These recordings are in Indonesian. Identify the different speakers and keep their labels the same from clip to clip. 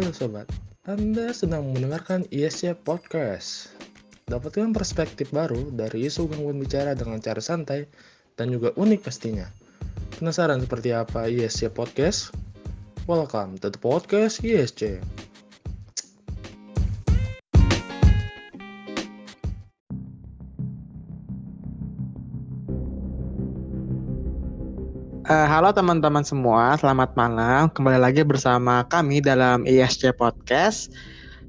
Speaker 1: Halo sobat, Anda sedang mendengarkan ISC Podcast. Dapatkan perspektif baru dari isu gangguan bicara dengan cara santai dan juga unik pastinya. Penasaran seperti apa ISC Podcast? Welcome to the podcast ISC.
Speaker 2: Uh, halo teman-teman semua, selamat malam. Kembali lagi bersama kami dalam ISC Podcast.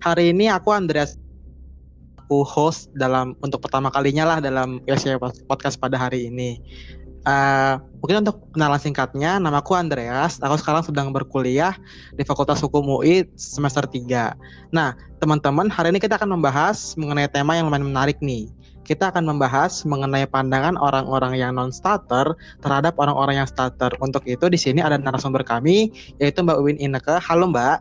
Speaker 2: Hari ini aku Andreas, aku host dalam untuk pertama kalinya lah dalam ISC Podcast pada hari ini. Uh, mungkin untuk kenalan singkatnya, namaku Andreas. Aku sekarang sedang berkuliah di Fakultas Hukum UI semester 3. Nah, teman-teman, hari ini kita akan membahas mengenai tema yang lumayan menarik nih kita akan membahas mengenai pandangan orang-orang yang non-starter terhadap orang-orang yang starter. Untuk itu di sini ada narasumber kami yaitu Mbak Uwin Ineke. Halo Mbak.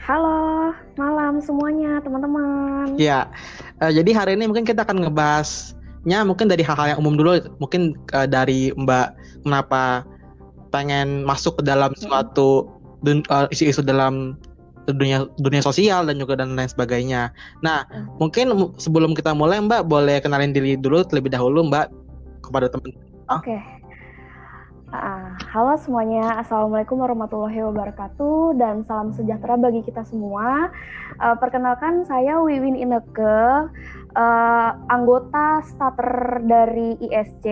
Speaker 3: Halo, malam semuanya teman-teman.
Speaker 2: Ya, uh, jadi hari ini mungkin kita akan ngebahasnya mungkin dari hal-hal yang umum dulu. Mungkin uh, dari Mbak kenapa pengen masuk ke dalam suatu uh, isu-isu dalam dunia dunia sosial dan juga dan lain sebagainya. Nah, mungkin sebelum kita mulai Mbak boleh kenalin diri dulu terlebih dahulu Mbak kepada teman.
Speaker 3: Oke. Okay. Halo semuanya, assalamualaikum warahmatullahi wabarakatuh dan salam sejahtera bagi kita semua. Uh, perkenalkan saya Wiwin Ineke, uh, anggota starter dari ISC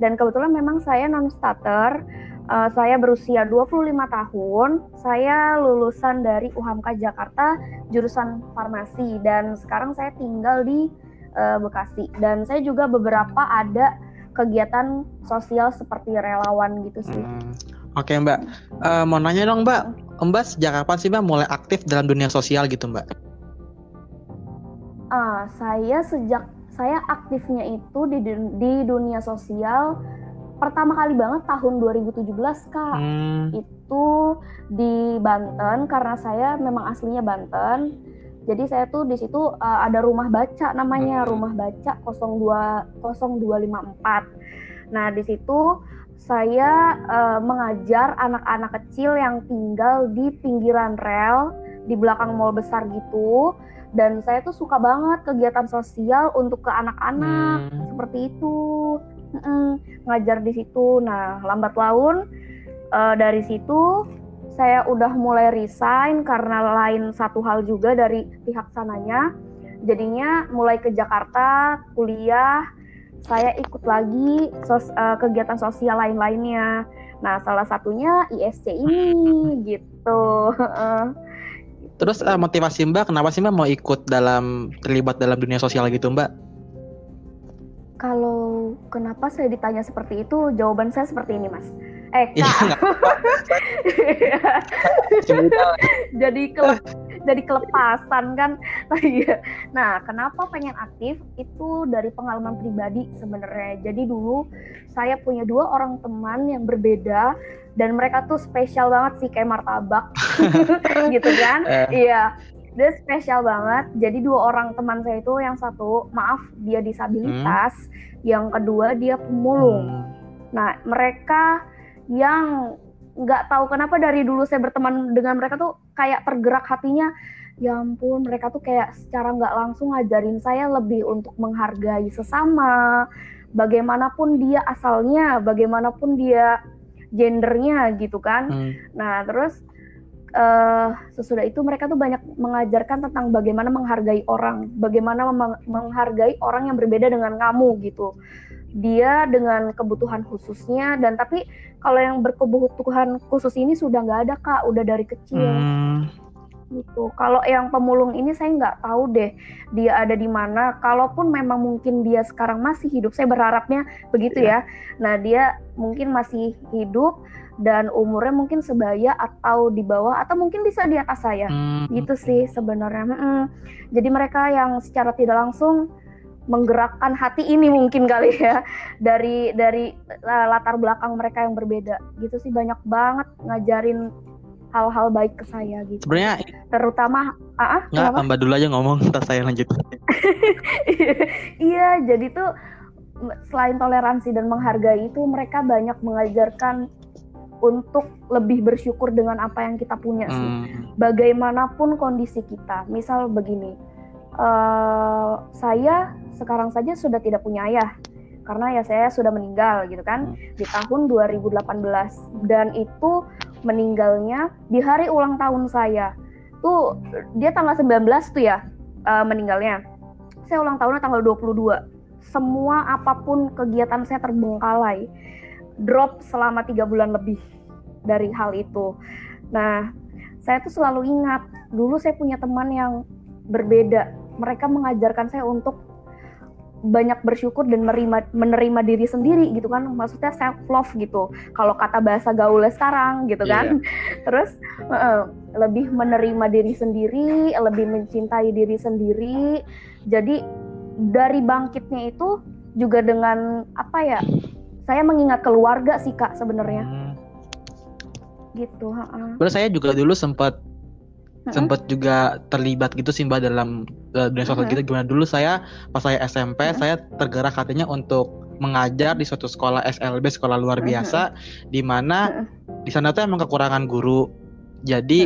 Speaker 3: dan kebetulan memang saya non starter Uh, saya berusia 25 tahun. Saya lulusan dari UHAMKA Jakarta jurusan farmasi dan sekarang saya tinggal di uh, Bekasi. Dan saya juga beberapa ada kegiatan sosial seperti relawan gitu sih. Hmm.
Speaker 2: Oke okay, Mbak, uh, mau nanya dong Mbak, Mbak sejak kapan sih Mbak mulai aktif dalam dunia sosial gitu Mbak?
Speaker 3: Ah, saya sejak saya aktifnya itu di di dunia sosial pertama kali banget tahun 2017 kak hmm. itu di Banten karena saya memang aslinya Banten jadi saya tuh di situ uh, ada rumah baca namanya hmm. rumah baca 02 0254 nah di situ saya uh, mengajar anak-anak kecil yang tinggal di pinggiran rel di belakang mall besar gitu dan saya tuh suka banget kegiatan sosial untuk ke anak-anak hmm. seperti itu mm, ngajar di situ. Nah, lambat laun uh, dari situ saya udah mulai resign karena lain satu hal juga dari pihak sananya. Jadinya mulai ke Jakarta kuliah, saya ikut lagi sos, uh, kegiatan sosial lain-lainnya. Nah, salah satunya ISC ini gitu.
Speaker 2: Terus uh, motivasi Mbak, kenapa sih Mbak mau ikut dalam terlibat dalam dunia sosial gitu Mbak?
Speaker 3: Kalau kenapa saya ditanya seperti itu, jawaban saya seperti ini, Mas. Eh, iya, jadi ke jadi kelepasan kan. Iya. nah, kenapa pengen aktif? Itu dari pengalaman pribadi sebenarnya. Jadi dulu saya punya dua orang teman yang berbeda dan mereka tuh spesial banget sih kayak martabak gitu kan. Eh. Iya dia spesial banget. Jadi dua orang teman saya itu yang satu maaf dia disabilitas, hmm. yang kedua dia pemulung. Hmm. Nah mereka yang nggak tahu kenapa dari dulu saya berteman dengan mereka tuh kayak tergerak hatinya. Ya ampun mereka tuh kayak secara nggak langsung ngajarin saya lebih untuk menghargai sesama. Bagaimanapun dia asalnya, bagaimanapun dia gendernya gitu kan. Hmm. Nah terus uh, sesudah itu mereka tuh banyak mengajarkan tentang bagaimana menghargai orang, bagaimana menghargai orang yang berbeda dengan kamu gitu. Dia dengan kebutuhan khususnya dan tapi kalau yang berkebutuhan khusus ini sudah nggak ada kak, udah dari kecil. Hmm. Gitu. Kalau yang pemulung ini saya nggak tahu deh dia ada di mana. Kalaupun memang mungkin dia sekarang masih hidup, saya berharapnya begitu yeah. ya. Nah dia mungkin masih hidup dan umurnya mungkin sebaya atau di bawah atau mungkin bisa di atas saya hmm. gitu sih sebenarnya hmm. jadi mereka yang secara tidak langsung menggerakkan hati ini mungkin kali ya dari dari uh, latar belakang mereka yang berbeda gitu sih banyak banget ngajarin hal-hal baik ke saya gitu.
Speaker 2: Sebenarnya
Speaker 3: terutama ah,
Speaker 2: ah nggak tambah dulu aja ngomong ntar saya lanjut.
Speaker 3: iya, jadi tuh selain toleransi dan menghargai itu mereka banyak mengajarkan untuk lebih bersyukur dengan apa yang kita punya sih.
Speaker 2: Hmm.
Speaker 3: Bagaimanapun kondisi kita, misal begini, uh, saya sekarang saja sudah tidak punya ayah. Karena ya saya sudah meninggal gitu kan. Di tahun 2018 dan itu meninggalnya di hari ulang tahun saya. Tuh dia tanggal 19 tuh ya uh, meninggalnya. Saya ulang tahunnya tanggal 22 semua apa pun kegiatan saya terbengkalai. Drop selama tiga bulan lebih dari hal itu. Nah, saya tuh selalu ingat dulu saya punya teman yang berbeda. Mereka mengajarkan saya untuk banyak bersyukur dan menerima menerima diri sendiri gitu kan. Maksudnya self love gitu. Kalau kata bahasa gaulnya sekarang gitu kan. Yeah. terus uh, lebih menerima diri sendiri lebih mencintai diri sendiri. Jadi dari bangkitnya itu juga dengan apa ya saya mengingat keluarga sih kak sebenarnya. Hmm. gitu
Speaker 2: Terus saya juga dulu sempat hmm. sempat juga terlibat gitu sih mbak dalam uh, dunia sosial gitu gimana? Dulu saya pas saya SMP hmm. saya tergerak hatinya untuk mengajar di suatu sekolah SLB sekolah luar biasa di mana di sana tuh emang kekurangan guru. Jadi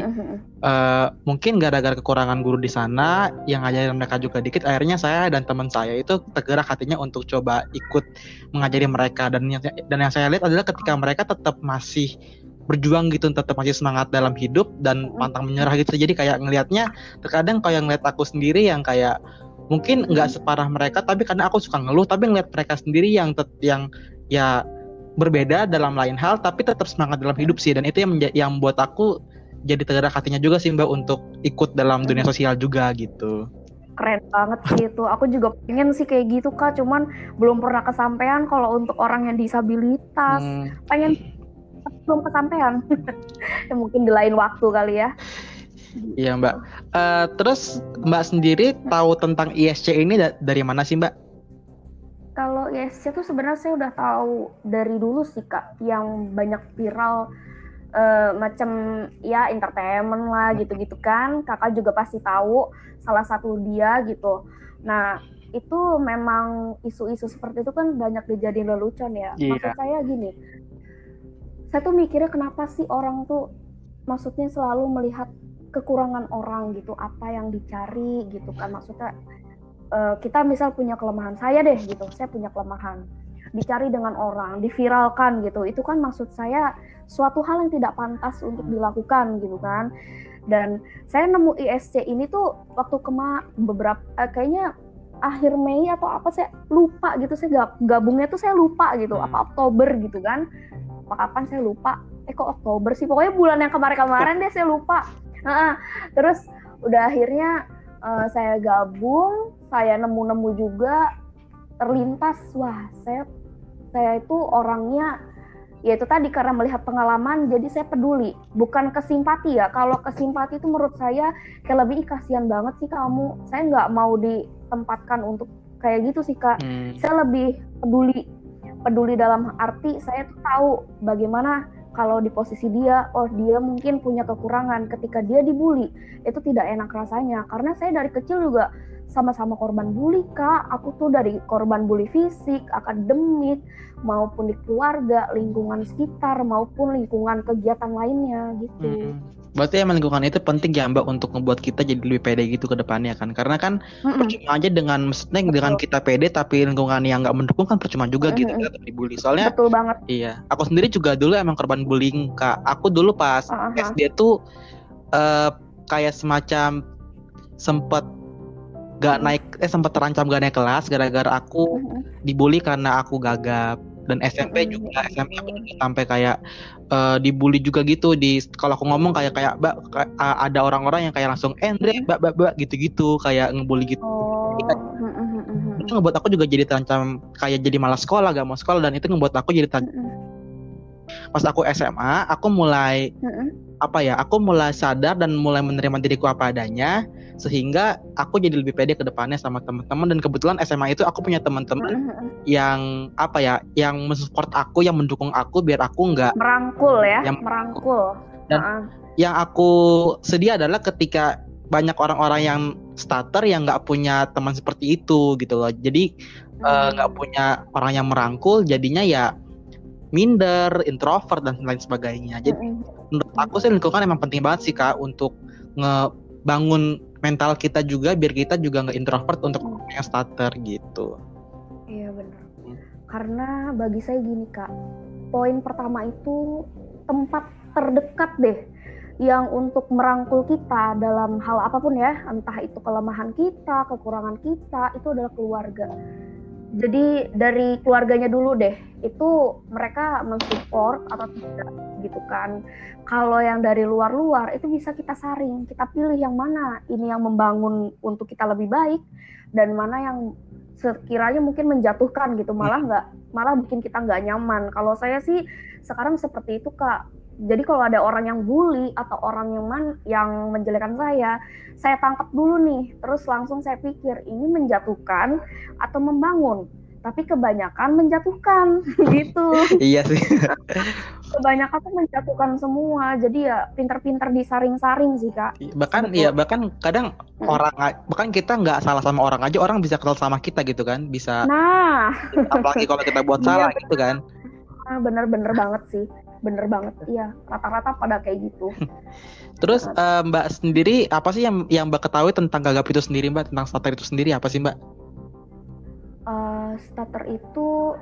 Speaker 2: uh, mungkin gara-gara kekurangan guru di sana yang ngajarin mereka juga dikit, akhirnya saya dan teman saya itu tergerak hatinya untuk coba ikut mengajari mereka. Dan yang dan yang saya lihat adalah ketika mereka tetap masih berjuang gitu tetap masih semangat dalam hidup dan pantang menyerah gitu. Jadi kayak ngelihatnya terkadang kalau yang ngeliat aku sendiri yang kayak mungkin nggak separah mereka tapi karena aku suka ngeluh tapi ngeliat mereka sendiri yang yang ya berbeda dalam lain hal tapi tetap semangat dalam hidup sih. Dan itu yang yang buat aku jadi tergerak hatinya juga sih mbak untuk ikut dalam dunia sosial juga gitu.
Speaker 3: Keren banget sih itu. Aku juga pengen sih kayak gitu kak. Cuman belum pernah kesampaian kalau untuk orang yang disabilitas. Hmm. pengen belum kesampaian ya, mungkin di lain waktu kali ya
Speaker 2: Iya mbak. Uh, terus mbak sendiri tahu tentang ISC ini da dari mana sih mbak?
Speaker 3: Kalau ISC itu sebenarnya saya udah tahu dari dulu sih kak, yang banyak viral uh, macam ya entertainment lah gitu-gitu kan kakak juga pasti tahu salah satu dia gitu nah itu memang isu-isu seperti itu kan banyak dijadiin lelucon ya yeah. maksud saya gini saya tuh mikirnya kenapa sih orang tuh maksudnya selalu melihat kekurangan orang gitu apa yang dicari gitu kan maksudnya uh, kita misal punya kelemahan saya deh gitu saya punya kelemahan dicari dengan orang, diviralkan gitu. Itu kan maksud saya suatu hal yang tidak pantas untuk dilakukan gitu kan. Dan saya nemu ISC ini tuh waktu kema beberapa eh, kayaknya akhir Mei atau apa saya lupa gitu saya gabungnya tuh saya lupa gitu hmm. apa Oktober gitu kan apa kapan? Saya lupa. Eh kok Oktober sih? Pokoknya bulan yang kemarin-kemarin deh saya lupa. Nah, terus udah akhirnya uh, saya gabung saya nemu-nemu juga terlintas. Wah saya saya itu orangnya ya itu tadi karena melihat pengalaman jadi saya peduli. Bukan kesimpati ya. Kalau kesimpati itu menurut saya kayak lebih kasihan banget sih kamu. Saya nggak mau ditempatkan untuk kayak gitu sih kak. Hmm. saya lebih peduli peduli dalam arti saya tuh tahu bagaimana kalau di posisi dia oh dia mungkin punya kekurangan. Ketika dia dibully itu tidak enak rasanya. Karena saya dari kecil juga sama-sama korban bully kak. Aku tuh dari korban bully fisik akademik maupun di keluarga lingkungan sekitar maupun lingkungan kegiatan lainnya gitu. Hmm.
Speaker 2: Berarti emang lingkungan itu penting ya mbak untuk membuat kita jadi lebih pede gitu ke depannya kan karena kan hmm. percuma aja dengan maksudnya Betul. dengan kita pede tapi lingkungan yang nggak mendukung kan percuma juga hmm. gitu kita dibully soalnya
Speaker 3: Betul banget
Speaker 2: iya aku sendiri juga dulu emang korban bullying kak aku dulu pas uh -huh. SD tuh uh, kayak semacam sempat gak naik eh sempat terancam gak naik kelas gara-gara aku dibully karena aku gagap dan SMP juga SMP sampai kayak uh, dibully juga gitu. Di kalau aku ngomong kayak kayak mbak ada orang-orang yang kayak langsung eh Andre mbak mbak mbak gitu-gitu kayak ngebully gitu. Oh. itu ngebuat aku juga jadi terancam kayak jadi malas sekolah gak mau sekolah dan itu ngebuat aku jadi terancam pas aku SMA aku mulai apa ya aku mulai sadar dan mulai menerima diriku apa adanya sehingga aku jadi lebih pede ke depannya sama teman-teman. Dan kebetulan SMA itu aku punya teman-teman yang apa ya yang mensupport aku yang mendukung aku biar aku nggak
Speaker 3: merangkul ya yang merangkul.
Speaker 2: dan uh-uh. yang aku sedih adalah ketika banyak orang-orang yang starter yang nggak punya teman seperti itu gitu loh. Jadi eh, nggak uh, punya orang yang merangkul jadinya ya minder, introvert dan lain sebagainya. Jadi
Speaker 3: Mm-mm.
Speaker 2: menurut aku sih lingkungan emang penting banget sih kak untuk ngebangun mental kita juga biar kita juga nggak introvert untuk
Speaker 3: Hmm.
Speaker 2: yang starter gitu.
Speaker 3: Iya benar.
Speaker 2: Hmm.
Speaker 3: Karena bagi saya gini kak, poin pertama itu tempat terdekat deh yang untuk merangkul kita dalam hal apa pun ya, entah itu kelemahan kita, kekurangan kita, itu adalah keluarga. Jadi dari keluarganya dulu deh, itu mereka mensupport atau tidak gitu kan. Kalau yang dari luar-luar itu bisa kita saring, kita pilih yang mana ini yang membangun untuk kita lebih baik dan mana yang sekiranya mungkin menjatuhkan gitu. Malah nggak malah bikin kita nggak nyaman. Kalau saya sih sekarang seperti itu kak jadi kalau ada orang yang bully atau orang yang man yang menjelekkan saya saya tangkap dulu nih. Terus langsung saya pikir ini menjatuhkan atau membangun? Tapi kebanyakan menjatuhkan gitu.
Speaker 2: Iya sih.
Speaker 3: kebanyakan tuh menjatuhkan semua. Jadi ya pinter-pinter disaring-saring sih kak.
Speaker 2: Bahkan
Speaker 3: Betul.
Speaker 2: ya bahkan kadang
Speaker 3: Hmm.
Speaker 2: orang bahkan kita nggak salah sama orang aja orang bisa kenal sama kita gitu kan bisa
Speaker 3: nah.
Speaker 2: apalagi kalau kita buat
Speaker 3: Iya,
Speaker 2: salah gitu kan.
Speaker 3: ah, bener-bener banget sih bener banget iya. Rata-rata pada kayak gitu.
Speaker 2: Terus eh, mbak sendiri apa sih yang yang mbak ketahui tentang gagap itu sendiri mbak? Tentang starter itu sendiri apa sih mbak?
Speaker 3: Eh, starter itu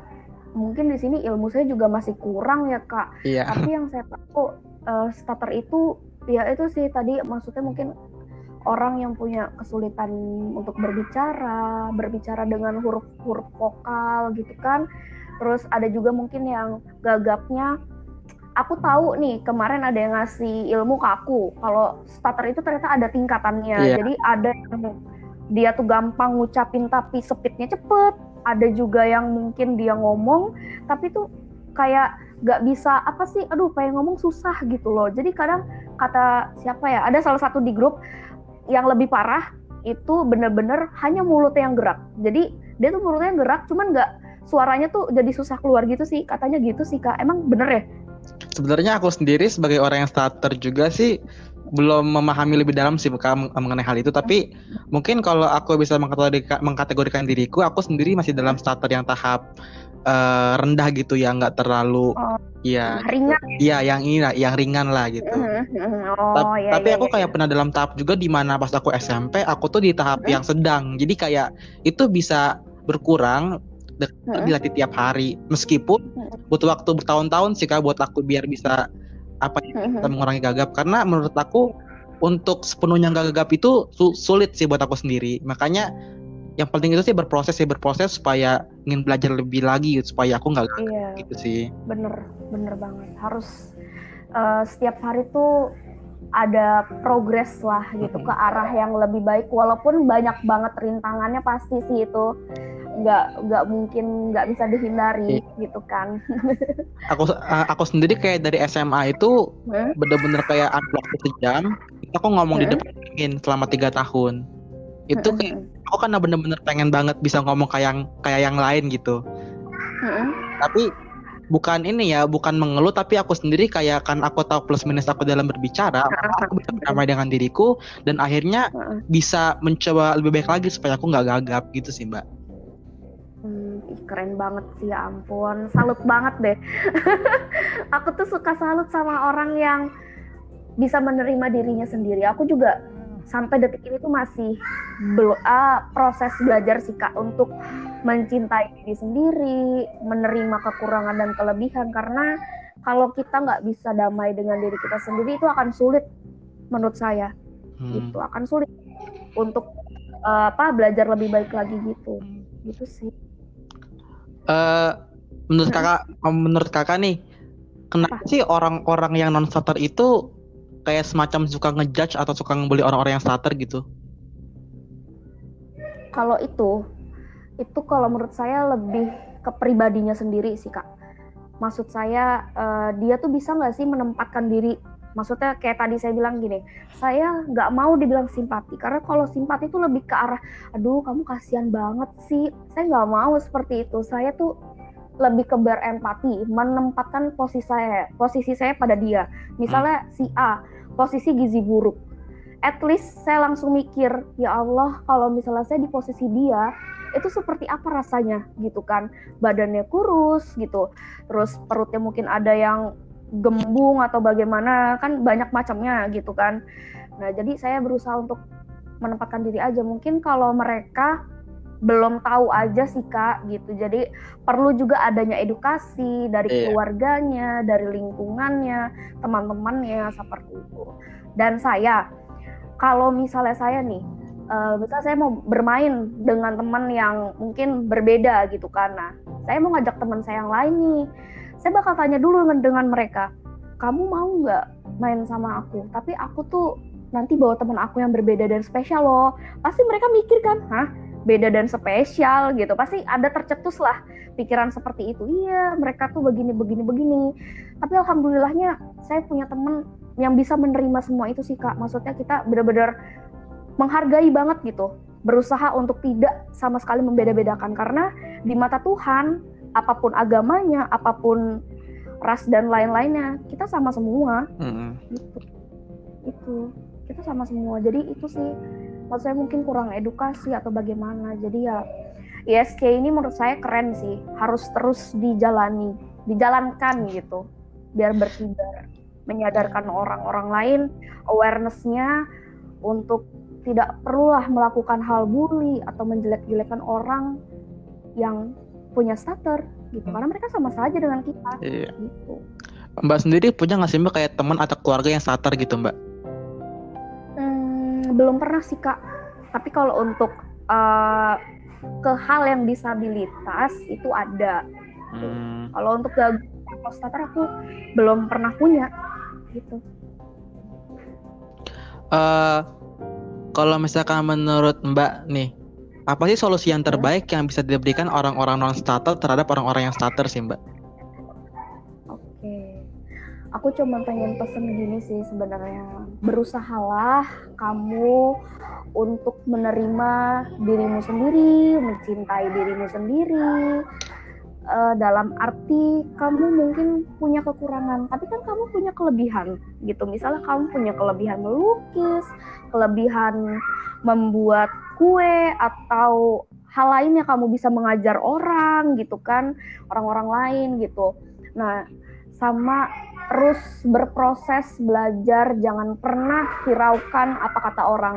Speaker 3: mungkin di sini ilmu saya juga masih kurang ya kak.
Speaker 2: Iya.
Speaker 3: Tapi yang saya tahu eh, starter itu ya itu sih tadi maksudnya mungkin orang yang punya kesulitan untuk berbicara berbicara dengan huruf-huruf vokal gitu kan. Terus ada juga mungkin yang gagapnya aku tahu nih kemarin ada yang ngasih ilmu ke aku. Kalau starter itu ternyata ada tingkatannya.
Speaker 2: Iya.
Speaker 3: jadi ada yang dia tuh gampang ngucapin tapi speednya cepet. Ada juga yang mungkin dia ngomong tapi tuh kayak nggak bisa apa sih aduh pengen ngomong susah gitu loh. Jadi kadang kata siapa ya ada salah satu di grup yang lebih parah itu bener-bener hanya mulutnya yang gerak. Jadi dia tuh mulutnya yang gerak cuman nggak suaranya tuh jadi susah keluar gitu sih. Katanya gitu sih kak. Emang bener ya
Speaker 2: sebenarnya aku sendiri sebagai orang yang starter juga sih belum memahami lebih dalam sih mengenai hal itu tapi mungkin kalau aku bisa mengkategorikan, mengkategorikan diriku aku sendiri masih dalam starter yang tahap eh, rendah gitu ya nggak terlalu
Speaker 3: Oh.
Speaker 2: ya
Speaker 3: ringan
Speaker 2: iya yang ini lah yang ringan lah gitu
Speaker 3: oh
Speaker 2: Tap-
Speaker 3: iya
Speaker 2: tapi
Speaker 3: iya,
Speaker 2: aku
Speaker 3: iya.
Speaker 2: kayak pernah dalam tahap juga di mana pas aku SMP aku tuh di tahap
Speaker 3: Hmm.
Speaker 2: yang sedang jadi kayak itu bisa berkurang
Speaker 3: Hmm.
Speaker 2: dilatih tiap hari. Meskipun butuh waktu bertahun-tahun sih kak buat aku biar bisa apa ya,
Speaker 3: Hmm.
Speaker 2: mengurangi gagap. Karena menurut aku untuk sepenuhnya nggak gagap itu su- sulit sih buat aku sendiri. Makanya yang penting itu sih berproses sih berproses supaya ingin belajar lebih lagi supaya aku nggak gagap
Speaker 3: iya.
Speaker 2: gitu sih.
Speaker 3: Bener bener banget. Harus eh, setiap hari tuh ada progres lah gitu ke arah yang lebih baik. Walaupun banyak banget rintangannya pasti sih itu nggak nggak mungkin nggak bisa dihindari gitu kan.
Speaker 2: Aku uh, aku sendiri kayak dari SMA itu
Speaker 3: Hmm?
Speaker 2: bener-bener kayak unblock sejam aku ngomong di
Speaker 3: Hmm?
Speaker 2: depan cermin selama tiga tahun. Itu kayak aku kan bener-bener pengen banget bisa ngomong kayak yang kayak yang lain gitu.
Speaker 3: Mm-mm.
Speaker 2: tapi bukan ini ya bukan mengeluh tapi aku sendiri kayak kan aku tahu plus minus aku dalam berbicara aku bisa berdamai dengan diriku dan akhirnya bisa mencoba lebih baik lagi supaya aku nggak gagap gitu sih mbak.
Speaker 3: Hmm, ih, keren banget sih ya ampun. Salut banget deh. Aku tuh suka salut sama orang yang bisa menerima dirinya sendiri. Aku juga sampai detik ini tuh masih belum ah, proses belajar sih kak untuk mencintai diri sendiri menerima kekurangan dan kelebihan. Karena kalau kita nggak bisa damai dengan diri kita sendiri itu akan sulit menurut saya.
Speaker 2: Hmm.
Speaker 3: gitu akan sulit untuk eh, apa belajar lebih baik lagi gitu. Gitu sih
Speaker 2: Eh, menurut
Speaker 3: Hmm.
Speaker 2: kakak, menurut kakak nih, kenapa sih orang-orang yang non starter itu kayak semacam suka ngejudge atau suka ngebully orang-orang yang starter gitu?
Speaker 3: kalau itu itu kalau menurut saya lebih ke pribadinya sendiri sih kak maksud saya eh, dia tuh bisa nggak sih menempatkan diri maksudnya kayak tadi saya bilang gini saya nggak mau dibilang simpati karena kalau simpati itu lebih ke arah aduh kamu kasihan banget sih. Saya nggak mau seperti itu. Saya tuh lebih ke berempati menempatkan posisi saya posisi saya pada dia. Misalnya si A posisi gizi buruk. At least saya langsung mikir ya Allah kalau misalnya saya di posisi dia itu seperti apa rasanya? Gitu kan. Badannya kurus gitu. Terus perutnya mungkin ada yang gembung atau bagaimana kan banyak macamnya gitu kan. Nah jadi saya berusaha untuk menempatkan diri aja. Mungkin kalau mereka belum tahu aja sih kak gitu. Jadi perlu juga adanya edukasi dari iya. keluarganya dari lingkungannya teman-temannya seperti itu. Dan saya kalau misalnya saya nih uh, misalnya saya mau bermain dengan teman yang mungkin berbeda gitu karena saya mau ngajak teman saya yang lain nih saya bakal tanya dulu dengan, mereka kamu mau nggak main sama aku? Tapi aku tuh nanti bawa teman aku yang berbeda dan spesial loh. Pasti mereka mikir kan hah beda dan spesial gitu. Pasti ada tercetus lah pikiran seperti itu. Iya mereka tuh begini begini begini. Tapi alhamdulillahnya saya punya temen yang bisa menerima semua itu sih kak. Maksudnya kita benar-benar menghargai banget gitu berusaha untuk tidak sama sekali membeda-bedakan. Karena di mata Tuhan apa pun agamanya apa pun ras dan lain-lainnya kita sama semua. Mm -hmm. gitu. Itu kita sama semua. Jadi itu sih maksud saya mungkin kurang edukasi atau bagaimana. Jadi ya ISK ini menurut saya keren sih. Harus terus dijalani dijalankan gitu. Biar berkibar menyadarkan orang-orang lain awarenessnya untuk tidak perlulah melakukan hal bully atau menjelek-jelekan orang yang punya starter gitu. Karena mereka sama saja dengan kita iya. gitu.
Speaker 2: Mbak sendiri punya nggak sih mbak kayak teman atau keluarga yang starter gitu mbak?
Speaker 3: belum pernah sih kak. Tapi kalau untuk uh, ke hal yang disabilitas itu ada. Hmm. kalau untuk gangguan prostater aku belum pernah punya gitu.
Speaker 2: Uh, kalau misalkan menurut mbak nih apa sih solusi yang terbaik yang bisa diberikan orang-orang non starter terhadap orang-orang yang starter sih mbak?
Speaker 3: aku cuma pengen pesen gini sih sebenarnya. Berusahalah kamu untuk menerima dirimu sendiri mencintai dirimu sendiri. Uh, dalam arti kamu mungkin punya kekurangan tapi kan kamu punya kelebihan gitu. Misalnya kamu punya kelebihan melukis kelebihan membuat kue atau hal lainnya kamu bisa mengajar orang gitu kan orang-orang lain gitu. Nah sama terus berproses belajar jangan pernah hiraukan apa kata orang.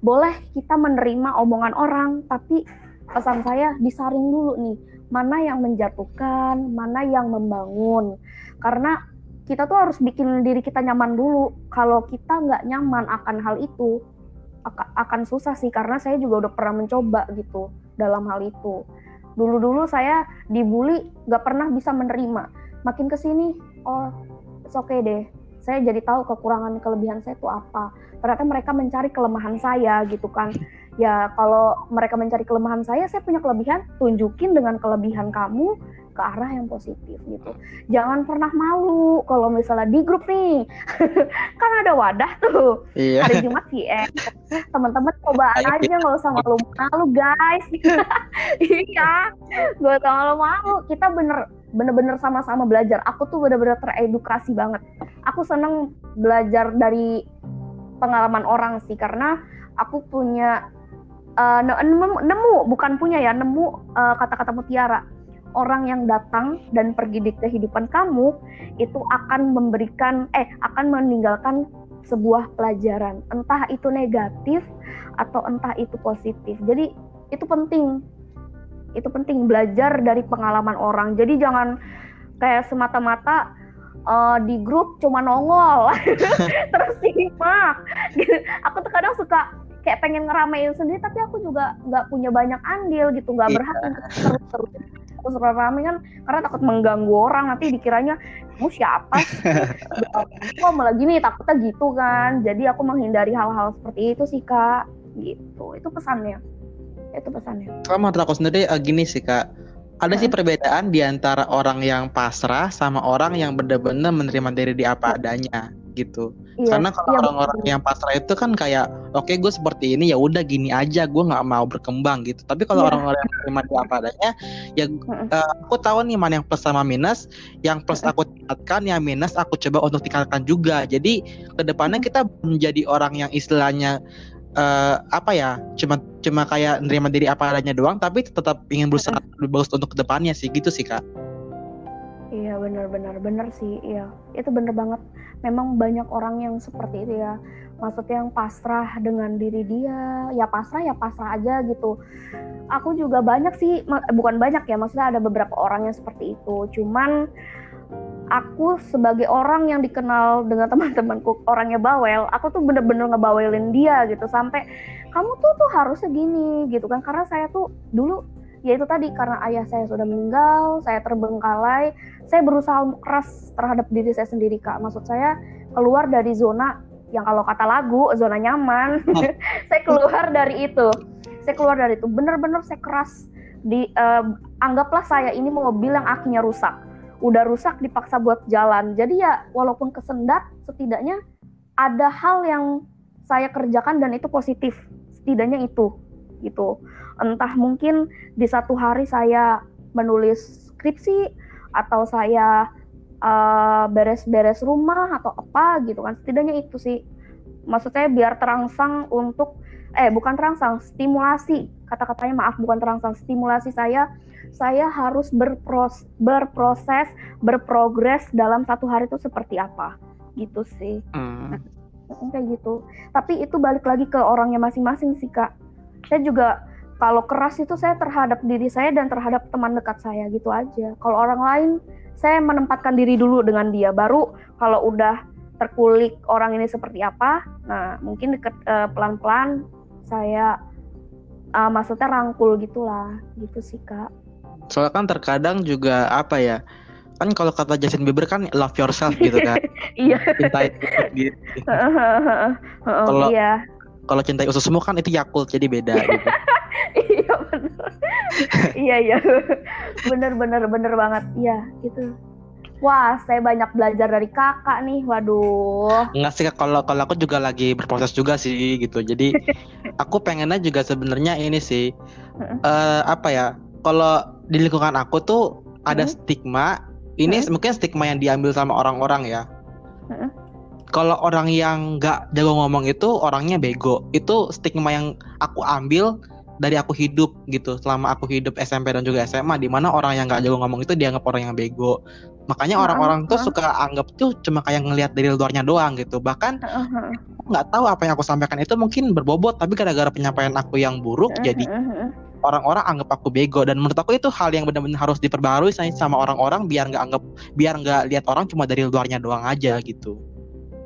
Speaker 3: Boleh kita menerima omongan orang tapi pesan saya disaring dulu nih mana yang menjatuhkan mana yang membangun. Karena kita tuh harus bikin diri kita nyaman dulu. Kalau kita nggak nyaman akan hal itu akan susah sih karena saya juga udah pernah mencoba gitu dalam hal itu. Dulu-dulu saya dibully nggak pernah bisa menerima. Makin ke sini oh oke okay deh. Saya jadi tahu kekurangan kelebihan saya itu apa. Ternyata mereka mencari kelemahan saya gitu kan. Ya kalau mereka mencari kelemahan saya saya punya kelebihan tunjukin dengan kelebihan kamu ke arah yang positif gitu. Jangan pernah malu kalau misalnya di grup nih. Kan ada wadah tuh. Iya. hari Jumat sih eh teman-teman coba aja nggak usah malu-malu guys. Iya. Gak usah malu-malu. Kita bener bener-bener sama-sama belajar. Aku tuh bener-bener teredukasi banget. Aku seneng belajar dari pengalaman orang sih karena aku punya uh, nemu, nemu. Bukan punya ya nemu uh, kata-kata mutiara. Orang yang datang dan pergi di kehidupan kamu itu akan memberikan eh akan meninggalkan sebuah pelajaran, entah itu negatif atau entah itu positif. Jadi itu penting. Itu penting belajar dari pengalaman orang. Jadi jangan kayak semata-mata uh, di grup cuma nongol. Terus simak aku tuh kadang suka kayak pengen ngeramein sendiri tapi aku juga nggak punya banyak andil gitu nggak iya. berhak untuk terus-terus. Terus rame kan karena takut mengganggu orang nanti dikiranya kamu siapa sih? Malah gini takutnya gitu kan. Jadi aku menghindari hal-hal seperti itu sih kak. Gitu. Itu pesannya. Itu pesannya.
Speaker 2: Kalau menurut aku sendiri uh, gini sih kak. Ada sih perbedaan di antara orang yang pasrah sama orang yang benar-benar menerima diri di apa adanya gitu. Iya, Karena kalau iya, orang-orang yang pasrah itu kan kayak oke okay, gue seperti ini ya udah gini aja gue nggak mau berkembang gitu. Tapi kalau iya. orang-orang yang menerima di apa adanya ya uh, aku tahu nih mana yang plus sama minus, yang plus aku tingkatkan, yang minus aku coba untuk tingkatkan juga. Jadi ke depannya kita menjadi orang yang istilahnya uh, apa ya cuma cuma kayak nerima diri apa adanya doang tapi tetap ingin berusaha lebih bagus untuk ke depannya sih gitu sih kak
Speaker 3: iya benar-benar benar sih iya. Itu benar banget. Memang banyak orang yang seperti itu ya. Maksudnya yang pasrah dengan diri dia. Ya pasrah ya pasrah aja gitu. Aku juga banyak sih bukan banyak ya maksudnya ada beberapa orang yang seperti itu. Cuman aku sebagai orang yang dikenal dengan teman-temanku orangnya bawel, aku tuh bener-bener ngebawelin dia gitu. Sampai kamu tuh tuh harusnya gini gitu kan. Karena saya tuh dulu ya itu tadi karena ayah saya sudah meninggal, saya terbengkalai, saya berusaha keras terhadap diri saya sendiri kak. Maksud saya keluar dari zona yang kalau kata lagu zona nyaman, saya keluar dari itu, saya keluar dari itu. Bener-bener saya keras di uh, anggaplah saya ini mobil yang akinya rusak udah rusak dipaksa buat jalan. Jadi ya walaupun kesendat, setidaknya ada hal yang saya kerjakan dan itu positif. Setidaknya itu gitu. Entah mungkin di satu hari saya menulis skripsi atau saya eh, beres-beres uh, rumah atau apa gitu kan. Setidaknya itu sih. Maksud saya biar terangsang untuk eh bukan terangsang, stimulasi. Kata-katanya maaf bukan terangsang, stimulasi saya saya harus berpros berproses berprogres dalam satu hari itu seperti apa gitu sih hmm. kayak gitu tapi itu balik lagi ke orangnya masing-masing sih kak saya juga kalau keras itu saya terhadap diri saya dan terhadap teman dekat saya gitu aja. Kalau orang lain saya menempatkan diri dulu dengan dia. Baru kalau udah terkulik orang ini seperti apa nah mungkin deket uh, pelan-pelan saya uh, maksudnya rangkul gitulah. Gitu sih kak.
Speaker 2: Soalnya kan terkadang juga apa ya kan kalau kata Justin Bieber kan love yourself gitu kan
Speaker 3: iya.
Speaker 2: Cintai gitu kalau iya. kalau cintai ususmu kan itu Yakult jadi beda gitu
Speaker 3: iya iya bener bener bener banget iya itu Wah, saya banyak belajar dari kakak nih. Waduh.
Speaker 2: Enggak sih kalau kalau aku juga lagi berproses juga sih gitu. Jadi aku pengennya juga sebenarnya ini sih uh, apa ya? Kalau di lingkungan aku tuh ada hmm? stigma ini hmm? mungkin stigma yang diambil sama orang-orang ya hmm? kalau orang yang nggak jago ngomong itu orangnya bego itu stigma yang aku ambil dari aku hidup gitu selama aku hidup SMP dan juga SMA di mana orang yang nggak jago ngomong itu dianggap orang yang bego makanya orang-orang tuh suka anggap tuh cuma kayak ngelihat dari luarnya doang gitu bahkan nggak tahu apa yang aku sampaikan itu mungkin berbobot tapi gara-gara penyampaian aku yang buruk jadi orang-orang anggap aku bego dan menurut aku itu hal yang benar-benar harus diperbarui sama orang-orang biar nggak anggap biar nggak lihat orang cuma dari luarnya doang aja gitu.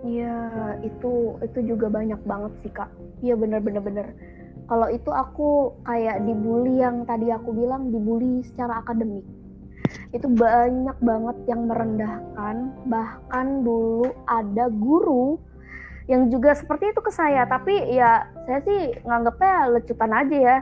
Speaker 3: Iya itu itu juga banyak banget sih kak. Iya benar-benar benar. Kalau itu aku kayak dibully yang tadi aku bilang dibully secara akademik. Itu banyak banget yang merendahkan. Bahkan dulu ada guru yang juga seperti itu ke saya. Tapi ya saya sih nganggapnya lecutan aja ya.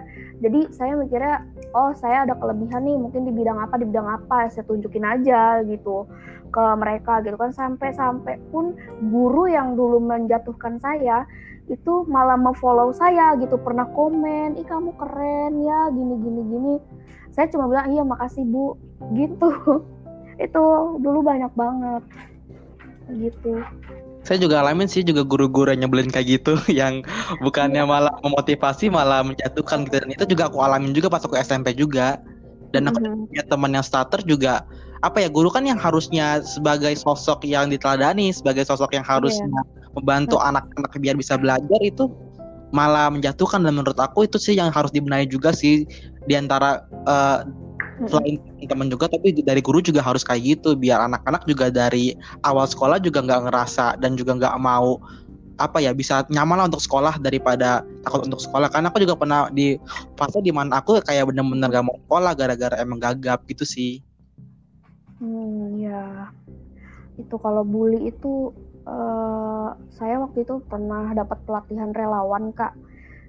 Speaker 3: Jadi saya mikirnya oh saya ada kelebihan nih. Mungkin di bidang apa di bidang apa saya tunjukin aja gitu ke mereka gitu kan. Sampai-sampai pun guru yang dulu menjatuhkan saya itu malah memfollow saya gitu pernah komen ih kamu keren ya gini gini gini. Saya cuma bilang iya makasih bu. Gitu. Itu dulu banyak banget. Gitu.
Speaker 2: Saya juga alamin sih juga guru-guru yang nyebelin kayak gitu yang bukannya iya. malah memotivasi malah menjatuhkan gitu. Dan itu juga aku alamin juga pas aku SMP juga. Dan aku mm-hmm. punya teman yang starter juga apa ya guru kan yang harusnya sebagai sosok yang diteladani sebagai sosok yang harusnya yeah. Membantu mm-hmm. anak-anak biar bisa belajar itu malah menjatuhkan dan menurut aku itu sih yang harus dibenahi juga sih. Di antara uh, selain teman juga tapi dari guru juga harus kayak gitu. Biar anak-anak juga dari awal sekolah juga nggak ngerasa dan juga nggak mau apa ya bisa nyaman lah untuk sekolah daripada takut untuk sekolah. Karena aku juga pernah di fase di mana aku kayak bener-bener gak mau sekolah gara-gara emang gagap gitu sih.
Speaker 3: Hmm ya itu kalau bully itu uh, saya waktu itu pernah dapat pelatihan relawan kak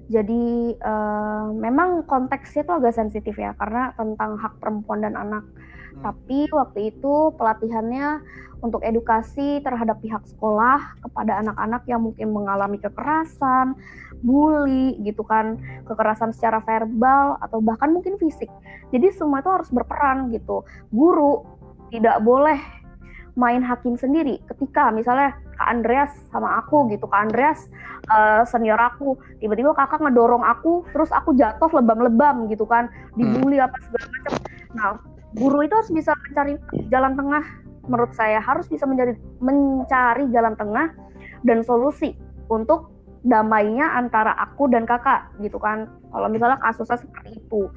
Speaker 3: jadi uh, memang konteksnya itu agak sensitif ya karena tentang hak perempuan dan anak. Hmm. Tapi waktu itu pelatihannya untuk edukasi terhadap pihak sekolah kepada anak-anak yang mungkin mengalami kekerasan, bully gitu kan, kekerasan secara verbal atau bahkan mungkin fisik. Jadi semua itu harus berperan gitu. Guru tidak boleh main hakim sendiri ketika misalnya Kak Andreas sama aku gitu Kak Andreas uh, senior aku. Tiba-tiba kakak ngedorong aku terus aku jatuh lebam-lebam gitu kan dibully apa segala macam. Nah guru itu harus bisa mencari jalan tengah menurut saya. Harus bisa menjadi mencari jalan tengah dan solusi untuk damainya antara aku dan kakak gitu kan. Kalau misalnya kasusnya seperti itu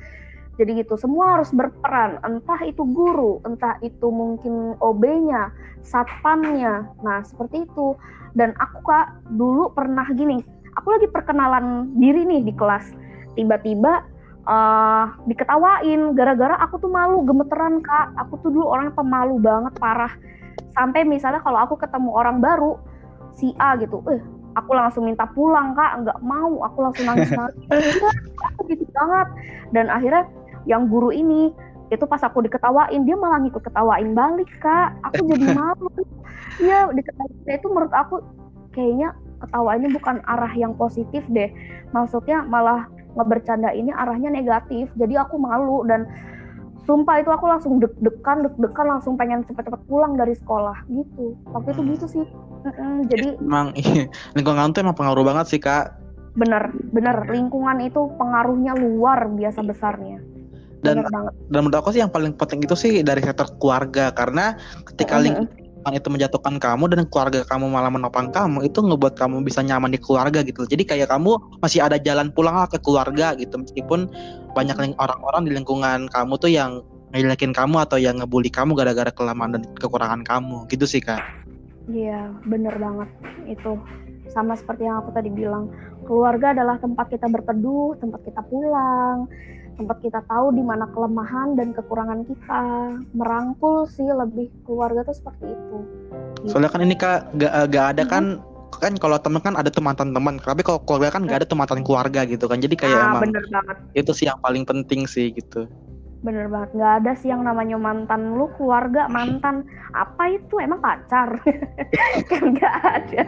Speaker 3: jadi gitu semua harus berperan. Entah itu guru entah itu mungkin OB-nya satpamnya. Nah seperti itu. Dan aku kak dulu pernah gini aku lagi perkenalan diri nih di kelas. Tiba-tiba uh, diketawain gara-gara aku tuh malu gemeteran kak. Aku tuh dulu orang pemalu banget parah. Sampai misalnya kalau aku ketemu orang baru si A gitu eh aku langsung minta pulang kak. Nggak mau aku langsung nangis nangis aku gitu banget. Dan akhirnya yang guru ini. Itu pas aku diketawain dia malah ngikut ketawain balik kak. Aku jadi malu. Iya diketawain. Itu menurut aku kayaknya ketawa ini bukan arah yang positif deh. Maksudnya malah ngebercanda ini arahnya negatif. Jadi aku malu dan sumpah itu aku langsung deg-degan deg-degan langsung pengen cepet-cepet pulang dari sekolah gitu. Waktu itu gitu sih. Mm-mm, jadi
Speaker 2: emang iya, lingkungan tuh emang pengaruh banget sih kak.
Speaker 3: Bener, bener. Lingkungan itu pengaruhnya luar biasa besarnya.
Speaker 2: Dan dan menurut aku sih yang paling penting itu sih dari sektor keluarga karena ketika lingkungan itu menjatuhkan kamu dan keluarga kamu malah menopang kamu itu ngebuat kamu bisa nyaman di keluarga gitu. Jadi kayak kamu masih ada jalan pulang lah ke keluarga gitu meskipun banyak orang-orang di lingkungan kamu tuh yang ngejelekin kamu atau yang ngebully kamu gara-gara kelemahan dan kekurangan kamu gitu sih kak.
Speaker 3: Iya, bener banget itu. Sama seperti yang aku tadi bilang, keluarga adalah tempat kita berteduh, tempat kita pulang, tempat kita tahu di mana kelemahan dan kekurangan kita. Merangkul sih lebih keluarga tuh seperti itu.
Speaker 2: Gitu. Soalnya kan ini kak gak, gak ada kan hmm. kan kalau teman kan ada tuh mantan teman, tapi kalau keluarga kan gak ada tuh mantan keluarga gitu kan. Jadi kayak ah, emang bener banget. itu sih yang paling penting sih gitu
Speaker 3: bener banget. Nggak ada sih yang namanya mantan lu keluarga mantan. Apa itu? Emang pacar? Kan nggak ada.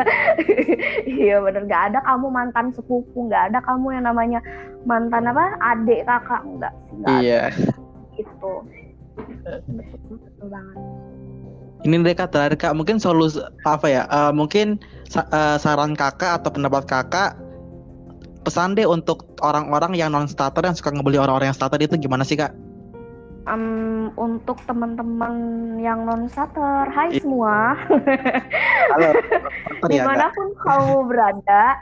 Speaker 3: Iya bener. Nggak ada kamu mantan sepupu. Nggak ada kamu yang namanya mantan apa? Adik kakak. Enggak sih
Speaker 2: iya.
Speaker 3: Itu betul, betul banget.
Speaker 2: Ini deh kak terakhir kak. Mungkin solusi apa ya uh, mungkin uh, saran kakak atau pendapat kakak pesan deh untuk orang-orang yang non starter yang suka ngebeli orang-orang yang starter itu gimana sih kak?
Speaker 3: Um, untuk teman-teman yang non starter, hai iya. semua.
Speaker 2: Halo.
Speaker 3: Di mana pun kamu berada,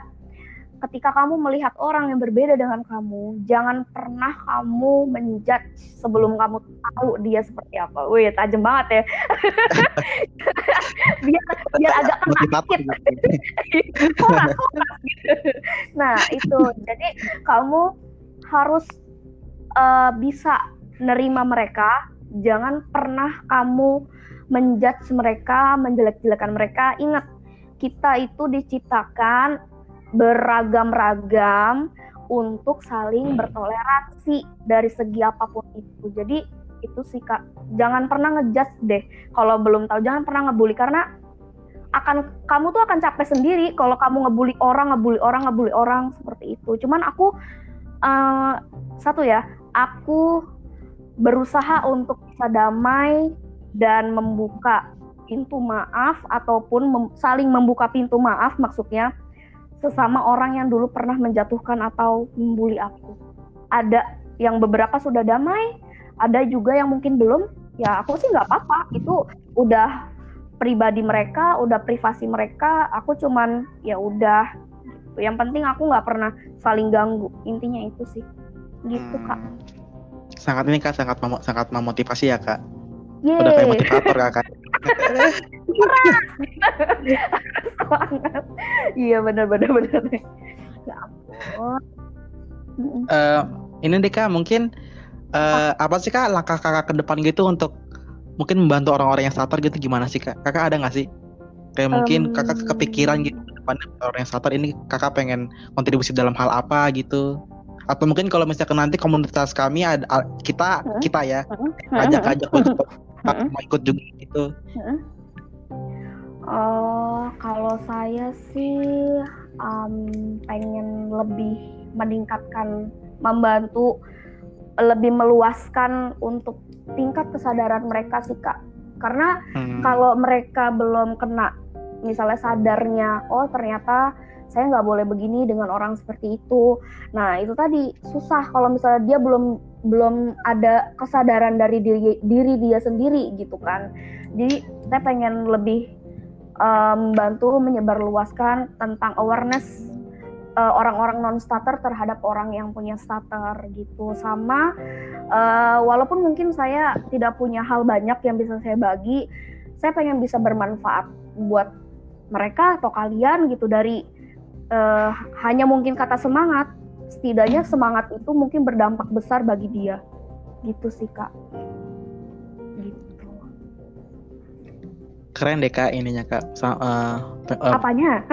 Speaker 3: ketika kamu melihat orang yang berbeda dengan kamu, jangan pernah kamu menjudge sebelum kamu tahu dia seperti apa. Wih, tajam banget ya. biar biar agak kena gitu. nah, itu. Jadi kamu harus uh, bisa nerima mereka, jangan pernah kamu menjudge mereka, menjelek-jelekan mereka. Ingat, kita itu diciptakan beragam-ragam untuk saling bertoleransi dari segi apa pun itu. Jadi itu sih kak, jangan pernah ngejudge deh. Kalau belum tahu, jangan pernah ngebully karena akan kamu tuh akan capek sendiri kalau kamu ngebully orang, ngebully orang, ngebully orang seperti itu. Cuman aku uh, satu ya, aku berusaha untuk bisa damai dan membuka pintu maaf ataupun mem saling membuka pintu maaf maksudnya sesama orang yang dulu pernah menjatuhkan atau membuli aku. Ada yang beberapa sudah damai, ada juga yang mungkin belum. Ya aku sih nggak apa-apa, itu udah pribadi mereka, udah privasi mereka. Aku cuman ya udah. Yang penting aku nggak pernah saling ganggu. Intinya itu sih, gitu kak.
Speaker 2: Sangat ini kak sangat mem sangat memotivasi ya kak. Yeay. udah kayak motivator kak
Speaker 3: iya benar benar benar.
Speaker 2: Ya uh, ini deh kak mungkin uh, apa? sih kak langkah kakak ke depan gitu untuk mungkin membantu orang-orang yang starter gitu gimana sih kak? Kakak ada nggak sih? Kayak mungkin um, kakak kepikiran gitu depan orang yang starter ini kakak pengen kontribusi dalam hal apa gitu atau mungkin kalau misalkan nanti komunitas kami ada kita hmm? kita ya ajak ajak untuk mau ikut juga gitu
Speaker 3: Oh, kalau saya sih um, pengen lebih meningkatkan, membantu, lebih meluaskan untuk tingkat kesadaran mereka sih kak. Karena hmm. kalau mereka belum kena misalnya sadarnya oh ternyata saya nggak boleh begini dengan orang seperti itu. Nah itu tadi susah kalau misalnya dia belum belum ada kesadaran dari diri diri dia sendiri gitu kan. Jadi saya pengen lebih um, bantu menyebarluaskan tentang awareness uh, orang-orang non starter terhadap orang yang punya starter gitu. Sama uh, walaupun mungkin saya tidak punya hal banyak yang bisa saya bagi saya pengen bisa bermanfaat buat mereka atau kalian gitu dari uh, hanya mungkin kata semangat setidaknya semangat itu mungkin berdampak besar bagi dia. Gitu sih kak.
Speaker 2: Keren deh kak ininya kak. Sa uh,
Speaker 3: uh, apanya?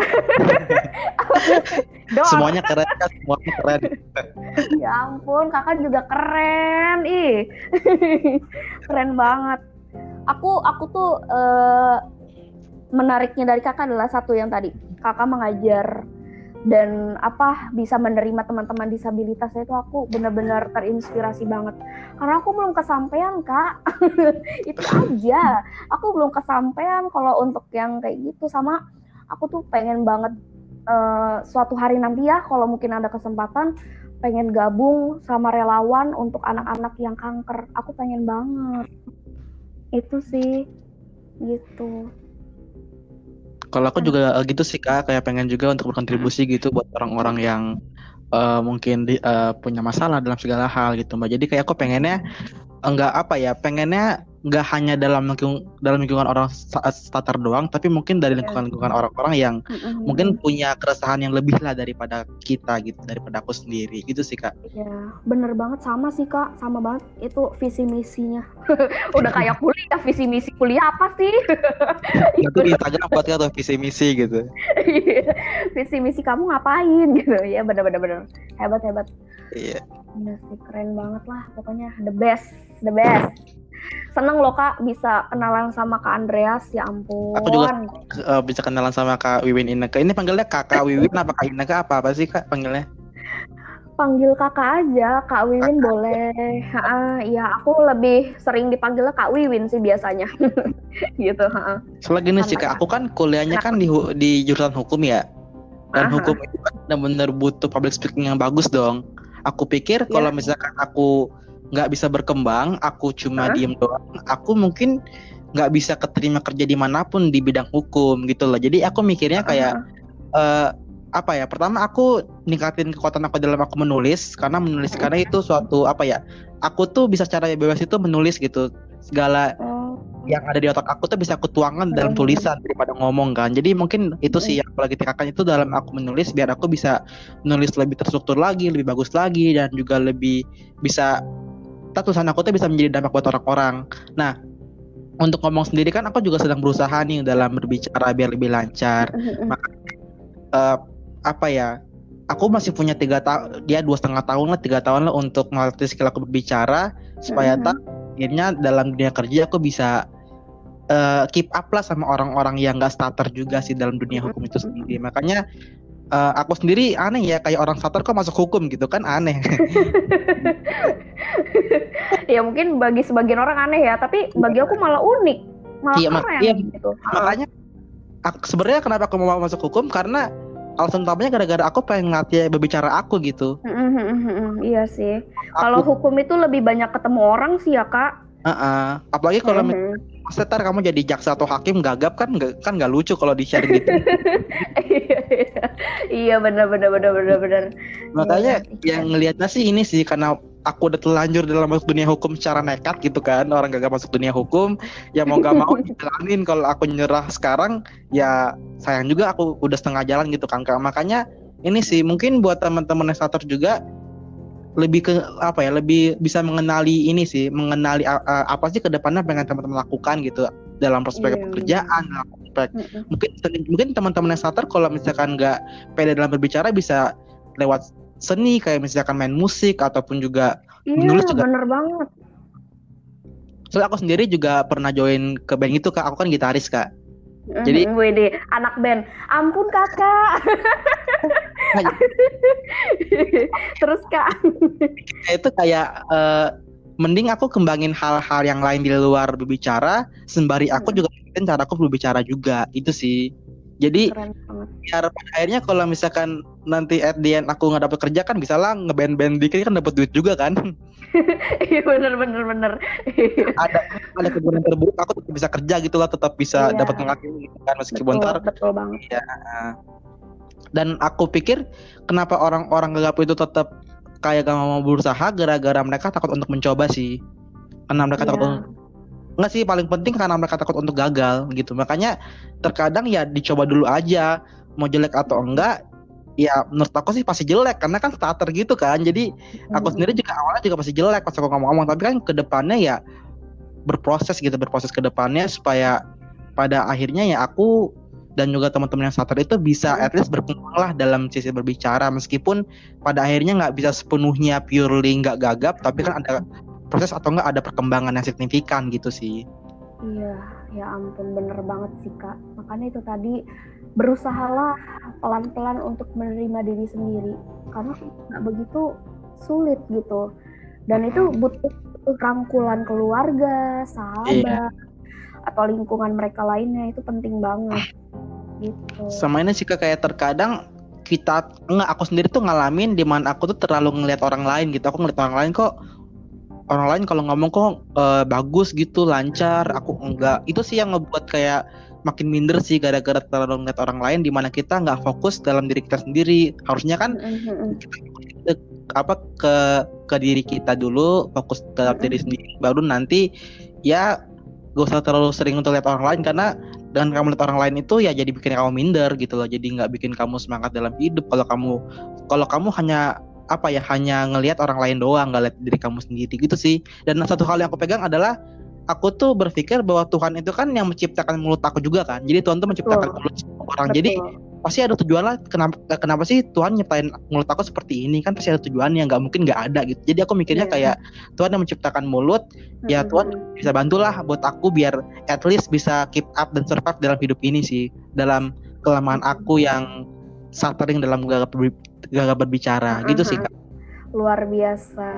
Speaker 2: Semuanya keren kak. Semuanya keren.
Speaker 3: Ya ampun kakak juga keren. Ih. Keren banget. Aku aku tuh uh, menariknya dari kakak adalah satu yang tadi. Kakak mengajar dan apa bisa menerima teman-teman disabilitas itu aku benar-benar terinspirasi banget. Karena aku belum kesampaian kak. Itu aja. Aku belum kesampaian kalau untuk yang kayak gitu. Sama aku tuh pengen banget uh, suatu hari nanti ya kalau mungkin ada kesempatan pengen gabung sama relawan untuk anak-anak yang kanker. Aku pengen banget. Itu sih. Gitu
Speaker 2: kalau aku juga uh, gitu sih kak, kayak pengen juga untuk berkontribusi gitu buat orang-orang yang uh, mungkin di, uh, punya masalah dalam segala hal gitu mbak. Jadi kayak aku pengennya enggak apa ya, pengennya nggak hanya dalam lingkung dalam lingkungan orang starter doang tapi mungkin dari iya. lingkungan lingkungan orang-orang yang mm-hmm. mungkin punya keresahan yang lebih lah daripada kita gitu daripada aku sendiri. Gitu sih kak.
Speaker 3: Iya bener banget. Sama sih kak. Sama banget. Itu visi misinya. Udah kayak kuliah visi misi kuliah apa sih?
Speaker 2: Itu di Instagram buat atau visi misi gitu.
Speaker 3: Iya. visi misi kamu ngapain gitu. Ya bener-bener bener hebat hebat.
Speaker 2: Iya.
Speaker 3: Bener sih keren banget lah. Pokoknya the best the best seneng loh kak bisa kenalan sama kak Andreas ya ampun.
Speaker 2: Aku juga uh, bisa kenalan sama kak Wiwin Ineke ini panggilnya kakak Wiwin apa kak Ineke apa apa sih kak panggilnya?
Speaker 3: Panggil kakak aja kak Wiwin kakak. boleh. Uh, ya aku lebih sering dipanggilnya kak Wiwin sih biasanya. Gitu uh.
Speaker 2: soalnya gini sih kak aku kan kuliahnya kan di di jurusan hukum ya. Dan Aha. hukum itu kan benar-benar butuh public speaking yang bagus dong. Aku pikir yeah. kalau misalkan aku nggak bisa berkembang, aku cuma huh? diem doang, aku mungkin nggak bisa keterima kerja di mana pun di bidang hukum gitu loh. Jadi aku mikirnya kayak uh, uh, apa ya? Pertama aku ningkatin kekuatan aku dalam aku menulis karena menulis karena itu suatu apa ya? Aku tuh bisa secara bebas itu menulis gitu segala oh. yang ada di otak aku tuh bisa aku tuangkan dalam tulisan daripada ngomong kan. Jadi mungkin itu sih yang apalagi tikakan itu dalam aku menulis biar aku bisa menulis lebih terstruktur lagi, lebih bagus lagi dan juga lebih bisa tulisan aku tuh bisa menjadi dampak buat orang-orang. Nah, untuk ngomong sendiri kan aku juga sedang berusaha nih dalam berbicara biar lebih lancar. Maka uh, apa ya? Aku masih punya tiga tahun, dia dua setengah tahun lah, tiga tahun lah untuk melatih skill aku berbicara supaya tak akhirnya dalam dunia kerja aku bisa uh, keep up lah sama orang-orang yang gak starter juga sih dalam dunia hukum itu sendiri. Makanya uh, aku sendiri aneh ya kayak orang satar kok masuk hukum gitu kan aneh.
Speaker 3: ya mungkin bagi sebagian orang aneh ya, tapi bagi aku malah unik, malah
Speaker 2: iya, keren iya, gitu. Makanya sebenarnya kenapa aku mau masuk hukum karena alasan utamanya gara-gara aku pengen ngelatih berbicara aku gitu.
Speaker 3: Mm-hmm, iya sih. Kalau hukum itu lebih banyak ketemu orang sih ya kak.
Speaker 2: Uh-uh. Apalagi kalau mm-hmm setar kamu jadi jaksa atau hakim gagap kan nggak kan nggak lucu kalau di share gitu.
Speaker 3: iya benar benar benar benar benar.
Speaker 2: Makanya iya, yang ngelihatnya sih ini sih karena aku udah telanjur dalam masuk dunia hukum secara nekat gitu kan orang gagap masuk dunia hukum ya mau gak mau jalanin kalau aku nyerah sekarang ya sayang juga aku udah setengah jalan gitu kan makanya ini sih mungkin buat teman-teman yang juga lebih ke apa ya lebih bisa mengenali ini sih mengenali uh, apa sih ke depannya pengen teman-teman lakukan gitu dalam prospek yeah. pekerjaan dalam prospek mm -hmm. mungkin mungkin teman-teman yang starter kalau misalkan nggak pede dalam berbicara bisa lewat seni kayak misalkan main musik ataupun juga
Speaker 3: yeah, menulis juga bener banget
Speaker 2: soalnya aku sendiri juga pernah join ke band itu kak aku kan gitaris kak jadi
Speaker 3: Wede, anak band. Ampun kakak. Terus kak.
Speaker 2: itu kayak uh, mending aku kembangin hal-hal yang lain di luar berbicara, sembari aku juga cara aku berbicara juga. Itu sih. Jadi biar pada akhirnya kalau misalkan nanti at the end aku nggak dapat kerja kan bisa lah ngeband-band dikit kan dapat duit juga kan.
Speaker 3: Iya bener bener bener.
Speaker 2: Ada ada kemungkinan terburuk aku tetap bisa kerja gitu lah, tetap bisa
Speaker 3: Iya.
Speaker 2: dapat penghasilan gitu kan meskipun
Speaker 3: betul,
Speaker 2: ntar
Speaker 3: betul banget.
Speaker 2: dan aku pikir kenapa orang-orang gagap itu tetap kayak gak mau berusaha gara-gara mereka takut untuk mencoba sih karena mereka takut
Speaker 3: Iya.
Speaker 2: untuk Enggak sih paling penting karena mereka takut untuk gagal gitu. Makanya terkadang ya dicoba dulu aja mau jelek atau enggak ya menurut aku sih pasti jelek karena kan starter gitu kan. Jadi aku
Speaker 3: Hmm.
Speaker 2: sendiri juga awalnya juga pasti jelek pas aku ngomong-ngomong. Tapi kan ke depannya ya berproses gitu berproses ke depannya supaya pada akhirnya ya aku dan juga teman-teman yang starter itu bisa at least berkembang lah dalam sisi berbicara. Meskipun pada akhirnya nggak bisa sepenuhnya purely nggak gagap tapi kan ada proses atau enggak ada perkembangan yang signifikan gitu sih
Speaker 3: Iya, ya ampun bener banget sih kak. Makanya itu tadi berusahalah pelan-pelan untuk menerima diri sendiri karena nggak begitu sulit gitu. Dan itu butuh, rangkulan keluarga, sahabat, atau lingkungan mereka lainnya itu penting banget. Gitu.
Speaker 2: sama ini sih Kak, kayak terkadang kita enggak aku sendiri tuh ngalamin di mana aku tuh terlalu ngelihat orang lain gitu aku ngeliat orang lain kok orang lain kalau ngomong kok eh, bagus gitu lancar aku enggak. Itu sih yang ngebuat kayak makin minder sih gara-gara terlalu ngeliat orang lain di mana kita nggak fokus dalam diri kita sendiri. Harusnya kan
Speaker 3: Mm-mm.
Speaker 2: apa ke ke diri kita dulu fokus dalam diri sendiri baru nanti ya gak usah terlalu sering untuk lihat orang lain karena dengan kamu lihat orang lain itu ya jadi bikin kamu minder gitu loh. Jadi nggak bikin kamu semangat dalam hidup. Kalau kamu kalau kamu hanya apa ya hanya ngelihat orang lain doang nggak lihat diri kamu sendiri. Gitu sih. Dan satu hal yang aku pegang adalah aku tuh berpikir bahwa Tuhan itu kan yang menciptakan mulut aku juga kan. Jadi Tuhan tuh menciptakan
Speaker 3: Betul.
Speaker 2: mulut semua orang. Jadi
Speaker 3: Betul.
Speaker 2: pasti ada tujuan lah kenapa kenapa sih Tuhan nyiptain mulut aku seperti ini? Kan pasti ada tujuan yang nggak mungkin nggak ada gitu. Jadi aku mikirnya
Speaker 3: Iya.
Speaker 2: kayak Tuhan yang menciptakan mulut ya Tuhan bisa bantulah buat aku biar at least bisa keep up dan survive dalam hidup ini sih. Dalam kelemahan aku yang suffering dalam gagap berbicara gitu sih kak
Speaker 3: luar biasa.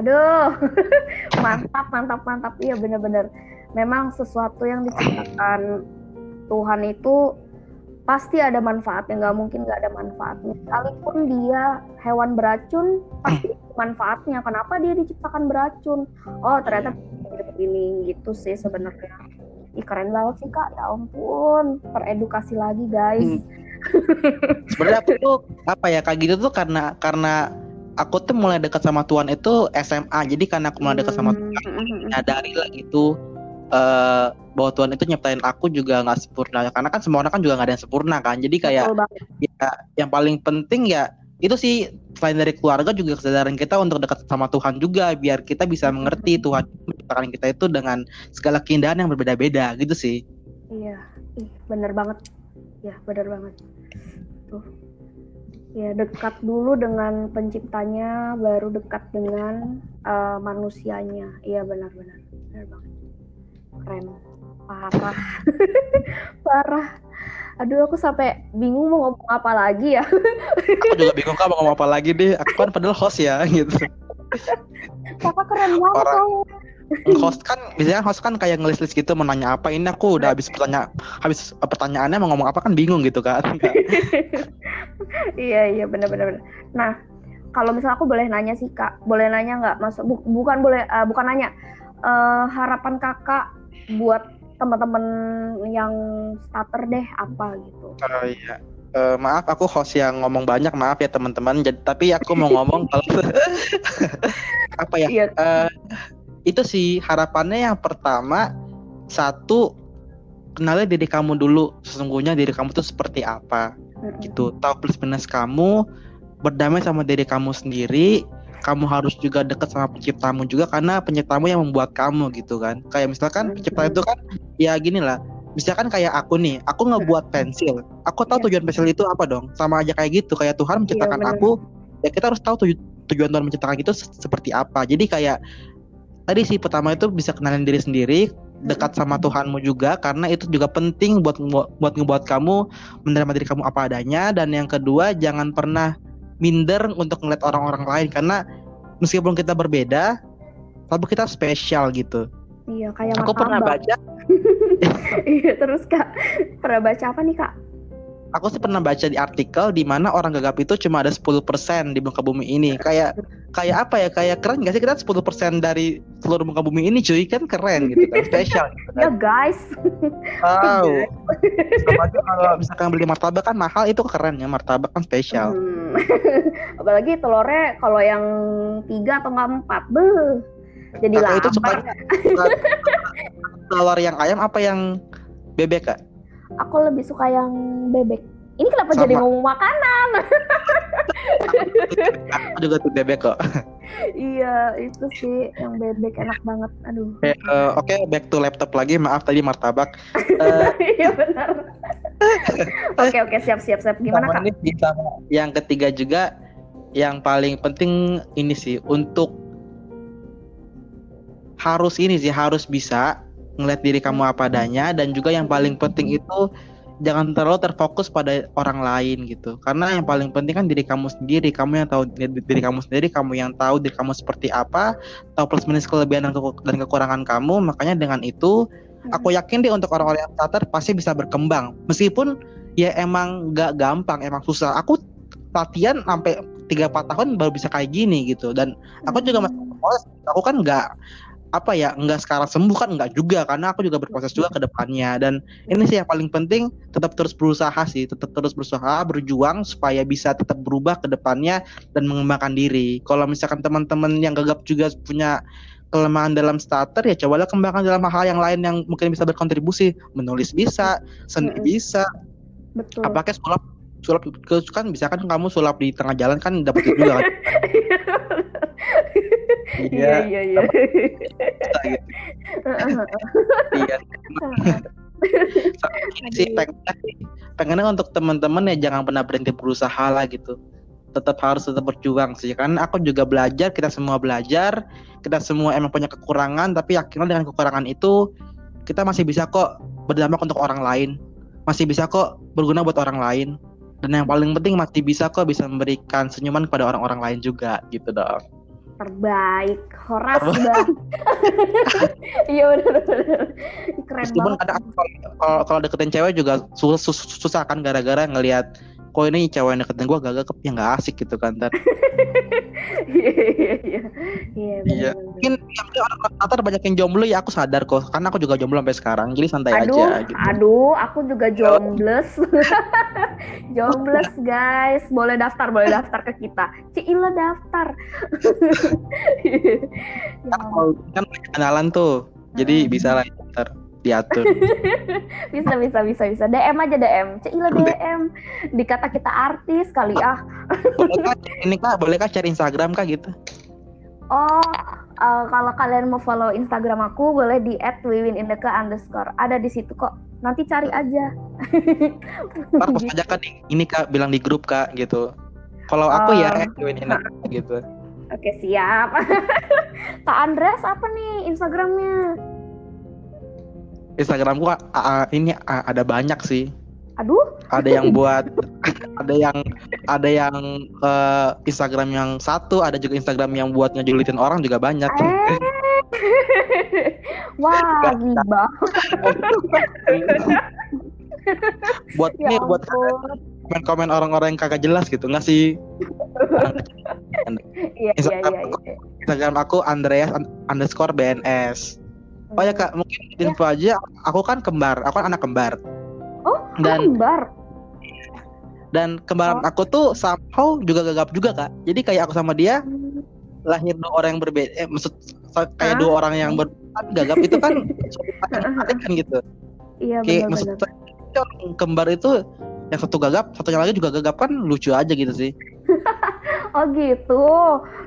Speaker 3: Aduh, mantap, mantap, mantap. Iya bener-bener. Memang sesuatu yang diciptakan Tuhan itu pasti ada manfaatnya. Nggak mungkin nggak ada manfaatnya. Sekalipun dia hewan beracun, pasti manfaatnya. Kenapa dia diciptakan beracun? Oh ternyata ini gitu sih sebenarnya. Ih keren banget sih kak. Ya ampun, teredukasi lagi guys.
Speaker 2: Sebenarnya aku tuh apa ya kayak gitu tuh karena karena aku tuh mulai dekat sama Tuhan itu SMA jadi karena aku mulai dekat sama
Speaker 3: Hmm,
Speaker 2: Tuhan
Speaker 3: hmm, hmm,
Speaker 2: nyadari lah gitu eh bahwa Tuhan itu nyiptain aku juga nggak sempurna. Karena kan semua orang kan juga nggak ada yang sempurna kan. Jadi kayak ya yang paling penting ya itu sih selain dari keluarga juga kesadaran kita untuk dekat sama Tuhan juga. Biar kita bisa mengerti Tuhan menciptakan kita itu dengan segala keindahan yang berbeda-beda gitu sih.
Speaker 3: Iya, bener banget. Ya bener banget. Tuh, ya dekat dulu dengan penciptanya, baru dekat dengan eh, manusianya. Iya benar-benar, benar banget. Keren, parah, parah. Aduh, aku sampai bingung mau ngomong apa lagi ya.
Speaker 2: aku juga bingung kak mau ngomong apa lagi deh aku kan padahal host ya gitu
Speaker 3: Kakak keren banget
Speaker 2: Orang-. Host kan biasanya host kan kayak ngelis-list gitu mau nanya apa ini aku udah habis pertanyaan habis pertanyaannya mau ngomong apa kan bingung gitu kan
Speaker 3: iya iya benar-benar. Nah kalau misalnya aku boleh nanya sih kak, boleh nanya nggak? Masuk bu- bukan boleh eh, bukan nanya. Eh, harapan kakak buat teman-teman yang starter deh apa gitu?
Speaker 2: Oh iya. Eh, maaf aku host yang ngomong banyak maaf ya teman-teman jadi tapi aku mau ngomong kalau apa ya eh, itu sih harapannya yang pertama satu kenali diri kamu dulu sesungguhnya diri kamu tuh seperti apa.
Speaker 3: Mm-mm.
Speaker 2: gitu. Tahu plus minus kamu berdamai sama diri kamu sendiri kamu harus juga dekat sama penciptamu juga karena penciptamu yang membuat kamu gitu kan. Kayak misalkan pencipta itu kan ya gini lah misalkan kayak aku nih aku ngebuat pensil. Aku tahu
Speaker 3: Iya.
Speaker 2: tujuan pensil itu apa dong? Sama aja kayak gitu kayak Tuhan menciptakan
Speaker 3: bener.
Speaker 2: aku ya kita harus tahu tuju- tujuan Tuhan menciptakan itu se- seperti apa. Jadi kayak tadi sih pertama itu bisa kenalin diri sendiri dekat sama Tuhanmu juga karena itu juga penting buat buat ngebuat kamu menerima diri kamu apa adanya dan yang kedua jangan pernah minder untuk ngeliat orang-orang lain karena meskipun kita berbeda tapi kita spesial gitu
Speaker 3: Iya kayak
Speaker 2: aku pernah
Speaker 3: martabak.
Speaker 2: baca
Speaker 3: Iya terus kak pernah baca apa nih kak?
Speaker 2: Aku sih pernah baca di artikel di mana orang gagap itu cuma ada 10% di muka bumi ini. Kayak kayak apa ya? Kayak keren gak sih kita 10% dari seluruh muka bumi ini cuy kan keren gitu kan spesial gitu
Speaker 3: Ya
Speaker 2: kan.
Speaker 3: guys.
Speaker 2: Wow. Aja kalau misalkan beli martabak kan mahal itu keren ya martabak kan spesial.
Speaker 3: Hmm. Apalagi telurnya kalau yang tiga atau nggak empat, beuh. Jadi
Speaker 2: Kakak itu suka
Speaker 3: lapar.
Speaker 2: telur yang ayam apa yang bebek kak?
Speaker 3: Aku lebih suka yang bebek. Ini kenapa
Speaker 2: Sama.
Speaker 3: jadi ngomong makanan?
Speaker 2: Aku juga tuh bebek kok.
Speaker 3: iya, itu sih yang bebek enak banget. Aduh.
Speaker 2: Oke, eh, Oke, back to laptop lagi. Maaf tadi martabak.
Speaker 3: Iya benar. Oke oke siap siap siap. Gimana
Speaker 2: sama
Speaker 3: kak?
Speaker 2: ini bisa. Yang ketiga juga yang paling penting ini sih untuk harus ini sih harus bisa ngeliat diri kamu apa adanya dan juga yang paling penting itu jangan terlalu terfokus pada orang lain gitu. Karena yang paling penting kan diri kamu sendiri kamu yang tahu diri kamu sendiri kamu yang tahu diri kamu seperti apa tahu plus minus kelebihan dan keku- dan kekurangan kamu. Makanya dengan itu aku yakin deh untuk orang-orang yang starter pasti bisa berkembang. Meskipun ya emang nggak gampang emang susah. Aku latihan sampai 3-4 tahun baru bisa kayak gini gitu. Dan aku juga masih berproses aku kan nggak apa ya nggak sekarang sembuh kan nggak juga karena aku juga berproses juga ke depannya. Dan ini sih yang paling penting tetap terus berusaha sih tetap terus berusaha berjuang supaya bisa tetap berubah ke depannya dan mengembangkan diri. Kalau misalkan teman-teman yang gagap juga punya kelemahan dalam starter ya cobalah kembangkan dalam hal yang lain yang mungkin bisa berkontribusi. Menulis bisa seni
Speaker 3: Mm-mm.
Speaker 2: bisa.
Speaker 3: Betul.
Speaker 2: apakah sulap sulap kan bisa kan kamu sulap di tengah jalan kan dapat juga kan
Speaker 3: Iya iya iya.
Speaker 2: bisa gitu. iya sih pengennya, pengennya untuk teman-teman ya jangan pernah berhenti berusaha lah gitu. Tetap harus tetap berjuang sih karena aku juga belajar kita semua belajar kita semua emang punya kekurangan tapi yakinlah dengan kekurangan itu kita masih bisa kok berdampak untuk orang lain. Masih bisa kok berguna buat orang lain. Dan yang paling penting masih bisa kok bisa memberikan senyuman kepada orang-orang lain juga gitu dong
Speaker 3: Terbaik. Horas bang. Iya benar benar. Keren
Speaker 2: meskipun
Speaker 3: banget.
Speaker 2: kadang kalau- kalau deketin cewek juga sus- sus- susah kan gara-gara ngelihat kok ini cewek yang deketin gue gagak ya nggak asik gitu kan ntar
Speaker 3: Iya iya iya. Iya
Speaker 2: Iya. mungkin ya, rata banyak yang jomblo ya aku sadar kok karena aku juga jomblo sampai sekarang jadi santai
Speaker 3: Aduh,
Speaker 2: aja gitu
Speaker 3: aduh, aku juga jobless. jobless, guys. Boleh daftar, boleh daftar ke kita. Cila daftar. ya,
Speaker 2: kan, banyak kenalan tuh jadi bisa lah ntar diatur
Speaker 3: bisa, bisa, bisa, bisa. DM aja DM. Cila DM. Dikata kita artis kali ah.
Speaker 2: boleh kah ini kak boleh kah cari Instagram kak gitu
Speaker 3: Oh, eh, kalau kalian mau follow Instagram aku boleh di @wiwinindeke underscore. Ada di situ kok. Nanti cari aja.
Speaker 2: ntar post aja kan ini kak bilang di grup kak gitu kalau aku ya
Speaker 3: Oh.
Speaker 2: join ini gitu
Speaker 3: Oke siap. Kak Andres apa nih Instagramnya?
Speaker 2: Instagramku ah, ini ah, ada banyak sih
Speaker 3: Aduh,
Speaker 2: ada yang buat ada yang ada yang eh, Instagram yang satu ada juga Instagram yang buat ngejulitin orang juga banyak
Speaker 3: eh. Wah, gibah.
Speaker 2: buat
Speaker 3: Ya
Speaker 2: ini buat komen-komen orang-orang yang kagak jelas gitu nggak sih
Speaker 3: Iya, iya,
Speaker 2: Instagram
Speaker 3: iya.
Speaker 2: aku,
Speaker 3: iya.
Speaker 2: Instagram aku Andreas un- underscore BNS oh ya kak mungkin info aja aku kan kembar aku kan anak kembar
Speaker 3: Oh,
Speaker 2: dan
Speaker 3: Kembar.
Speaker 2: dan kembaran
Speaker 3: Oh.
Speaker 2: aku tuh somehow juga gagap juga kak jadi kayak aku sama dia lahir dua orang yang berbeda eh, maksud kayak
Speaker 3: Hah?
Speaker 2: dua orang yang ber tapi gagap itu kan kan gitu
Speaker 3: Iya
Speaker 2: kayak
Speaker 3: benar-benar.
Speaker 2: maksud saya, orang kembar itu yang satu gagap satunya lagi juga gagap kan lucu aja gitu sih
Speaker 3: Oh gitu.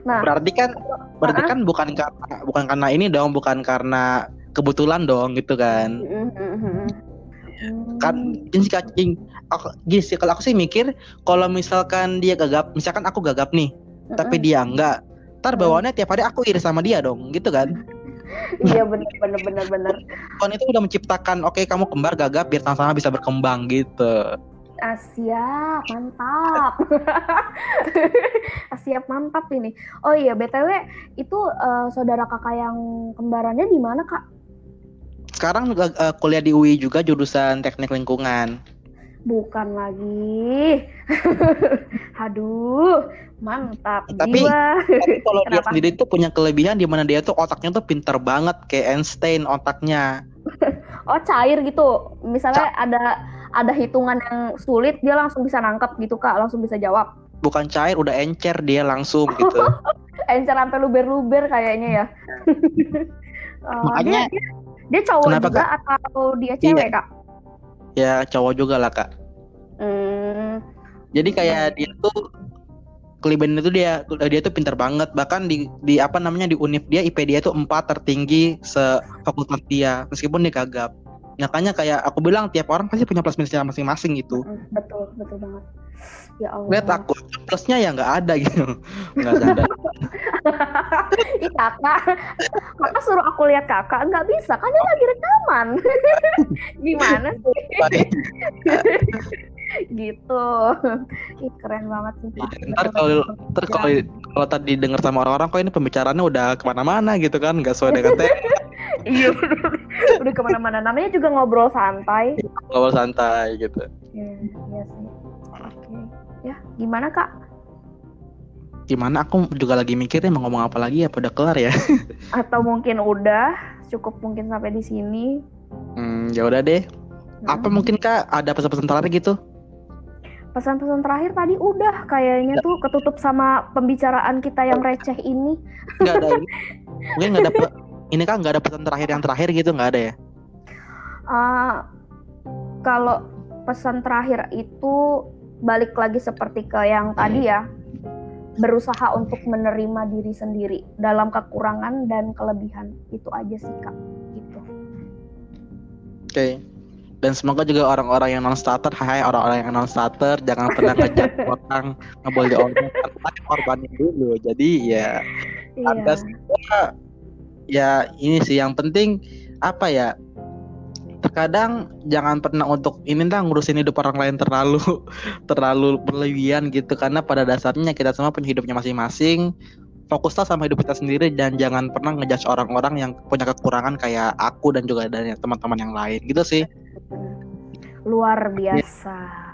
Speaker 3: Nah,
Speaker 2: berarti kan berarti kan bukan karena bukan karena ini dong bukan karena kebetulan dong gitu kan
Speaker 3: mm-hmm.
Speaker 2: kan Kak, gini, aku, gini sih kalau aku sih mikir kalau misalkan dia gagap misalkan aku gagap nih tapi dia enggak ntar bawaannya tiap hari aku iri sama dia dong gitu kan
Speaker 3: iya benar benar benar benar.
Speaker 2: Kon itu udah menciptakan oke kamu kembar gagap biar sama-sama bisa berkembang gitu
Speaker 3: siap, mantap. Siap, mantap ini. Oh iya, BTW itu eh, saudara kakak yang kembarannya di mana, Kak?
Speaker 2: Sekarang juga eh, kuliah di UI juga jurusan teknik lingkungan
Speaker 3: Bukan lagi. Aduh, mantap
Speaker 2: Tapi-
Speaker 3: jiwa.
Speaker 2: Tapi kalau dia
Speaker 3: Kenapa?
Speaker 2: sendiri tuh punya kelebihan di mana dia tuh otaknya tuh pinter banget kayak Einstein otaknya.
Speaker 3: Oh, cair gitu. Misalnya ada ada hitungan yang sulit, dia langsung bisa nangkep gitu, Kak. Langsung bisa jawab.
Speaker 2: Bukan cair udah encer dia langsung gitu.
Speaker 3: Encer sampai luber-luber kayaknya ya. Oh,
Speaker 2: Makanya-
Speaker 3: dia, dia, dia cowok
Speaker 2: Kenapa,
Speaker 3: juga atau dia cewek,
Speaker 2: Iya.
Speaker 3: Kak?
Speaker 2: ya cowok juga lah kak.
Speaker 3: Hmm,
Speaker 2: Jadi kayak dia tuh kelebihan itu dia dia tuh pinter banget bahkan di di apa namanya di univ dia IP dia tuh empat tertinggi se fakultas dia meskipun dia gagap makanya kayak aku bilang tiap orang pasti punya plus minusnya masing-masing gitu
Speaker 3: mm, betul, betul banget. Ya Allah.
Speaker 2: lihat aku plusnya ya nggak ada gitu nggak ada
Speaker 3: Ih kakak, kakak suruh aku lihat kakak nggak bisa, kan dia lagi rekaman. Gimana sih? Gitu. Ih keren banget sih.
Speaker 2: Iya, ntar kalau ntar kalau kalau tadi dengar sama orang-orang kok ini pembicaraannya udah ke mana-mana gitu kan nggak sesuai dengan tema
Speaker 3: Iya udah, ke mana-mana. Namanya juga ngobrol santai.
Speaker 2: ngobrol santai gitu
Speaker 3: Iya, iya sih. Oke. Ya, gimana kak?
Speaker 2: gimana aku juga lagi mikirnya mau ngomong apa lagi ya udah kelar ya
Speaker 3: Atau mungkin udah cukup mungkin sampai di sini.
Speaker 2: hmm, ya udah deh apa
Speaker 3: Hmm.
Speaker 2: mungkin kak ada pesan-pesan terakhir gitu
Speaker 3: Pesan-pesan terakhir tadi udah kayaknya tuh ketutup sama pembicaraan kita yang receh ini.
Speaker 2: nggak ada mungkin nggak ada pe- ini kan nggak ada pesan terakhir yang terakhir gitu nggak ada ya?
Speaker 3: Ah, kalau pesan terakhir itu balik lagi seperti ke yang tadi ya. Berusaha untuk menerima diri sendiri dalam kekurangan dan kelebihan. Itu aja sih kak. Gitu.
Speaker 2: Oke dan semoga juga orang-orang yang non starter hai orang-orang yang non starter jangan pernah ngejat orang ngebully orang karena korbannya dulu. Jadi ya Anda
Speaker 3: iya.
Speaker 2: semua ya ini sih yang penting apa ya terkadang jangan pernah untuk ini lah ngurusin hidup orang lain terlalu terlalu berlebihan gitu. Karena pada dasarnya kita semua punya hidupnya masing-masing fokuslah sama hidup kita sendiri dan jangan pernah ngejudge orang-orang yang punya kekurangan kayak aku dan juga dari teman-teman yang lain gitu sih
Speaker 3: luar biasa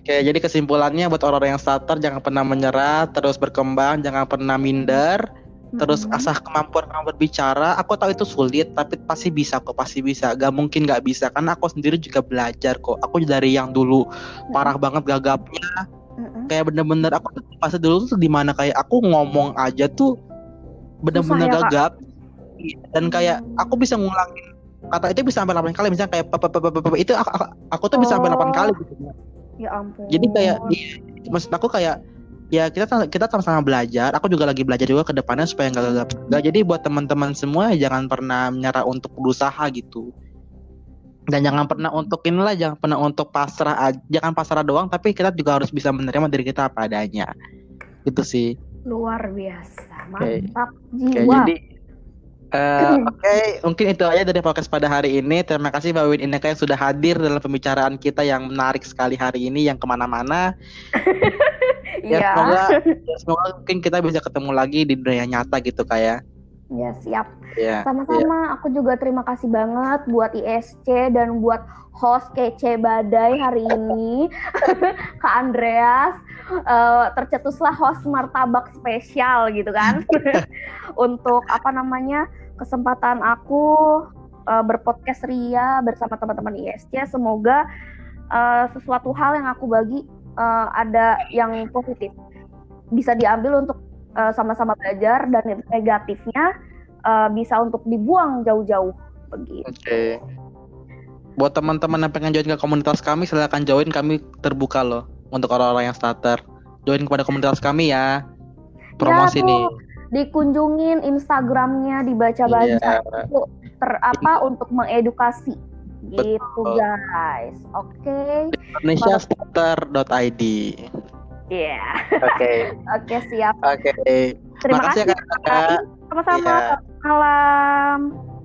Speaker 2: Oke, jadi kesimpulannya buat orang-orang yang starter jangan pernah menyerah, terus berkembang, jangan pernah minder, terus
Speaker 3: Mm-mm.
Speaker 2: asah kemampuan kamu berbicara. Aku tahu itu sulit, tapi pasti bisa kok, pasti bisa. Gak mungkin gak bisa, karena aku sendiri juga belajar kok. Aku dari yang dulu parah banget gagapnya. Kayak bener-bener aku pas dulu tuh di mana kayak aku ngomong aja tuh bener-bener
Speaker 3: ya, Kak?
Speaker 2: gagap, dan kayak aku bisa ngulangin kata itu bisa sampai 8 kali misalnya kayak pe- pe- pe- pe- pe- itu aku, aku- aku tuh bisa sampai 8
Speaker 3: Oh.
Speaker 2: kali gitu.
Speaker 3: ya ampun
Speaker 2: Jadi kayak iya, maksud aku kayak ya kita kita sama-sama belajar. Aku juga lagi belajar juga ke depannya supaya nggak gagap juga. Jadi buat teman-teman semua jangan pernah menyerah untuk berusaha gitu. Dan jangan pernah untuk inilah jangan pernah untuk pasrah aja- jangan pasrah doang tapi kita juga harus bisa menerima diri kita apa adanya. Gitu sih.
Speaker 3: luar biasa mantap
Speaker 2: Oke,
Speaker 3: jiwa
Speaker 2: jadi eh, oke, mungkin itu aja dari podcast pada hari ini. Terima kasih Mbak Win Ineka yang sudah hadir dalam pembicaraan kita yang menarik sekali hari ini, yang ke mana-mana. ya
Speaker 3: iya
Speaker 2: semoga ya, semoga mungkin kita bisa ketemu lagi di dunia nyata gitu kayak
Speaker 3: ya siap
Speaker 2: ya
Speaker 3: Sama-sama, aku juga terima kasih banget buat ISC dan buat host kece badai hari ini, Kak Andreas. Eh, tercetuslah host martabak spesial gitu kan, untuk apa namanya kesempatan aku eh, berpodcast Ria bersama teman-teman ISC. Semoga eh, sesuatu hal yang aku bagi eh, ada yang positif, bisa diambil untuk eh, sama-sama belajar dan negatifnya eh, bisa untuk dibuang jauh-jauh begitu.
Speaker 2: oke. Buat teman-teman yang pengen join ke komunitas kami silahkan join. Kami terbuka loh untuk orang-orang yang starter. Join kepada komunitas kami ya. Promosi
Speaker 3: Ya,
Speaker 2: nih.
Speaker 3: Dikunjungin Instagramnya, dibaca-baca
Speaker 2: Iya.
Speaker 3: itu ter apa untuk mengedukasi. Gitu
Speaker 2: Betul.
Speaker 3: guys. Oke,
Speaker 2: indonesiastarter.id
Speaker 3: Iya.
Speaker 2: oke
Speaker 3: Oke siap.
Speaker 2: oke
Speaker 3: Terima
Speaker 2: makasih
Speaker 3: kasih.
Speaker 2: ya kakak
Speaker 3: Sama-sama.
Speaker 2: Iya.
Speaker 3: Selamat Malam.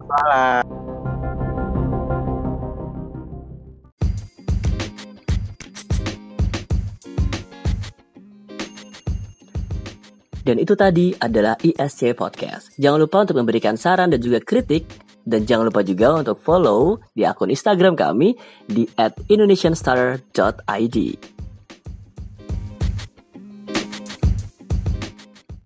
Speaker 2: Malam.
Speaker 4: Dan itu tadi adalah ISC Podcast. Jangan lupa untuk memberikan saran dan juga kritik Dan jangan lupa juga untuk follow di akun Instagram kami di @indonesianstar.id.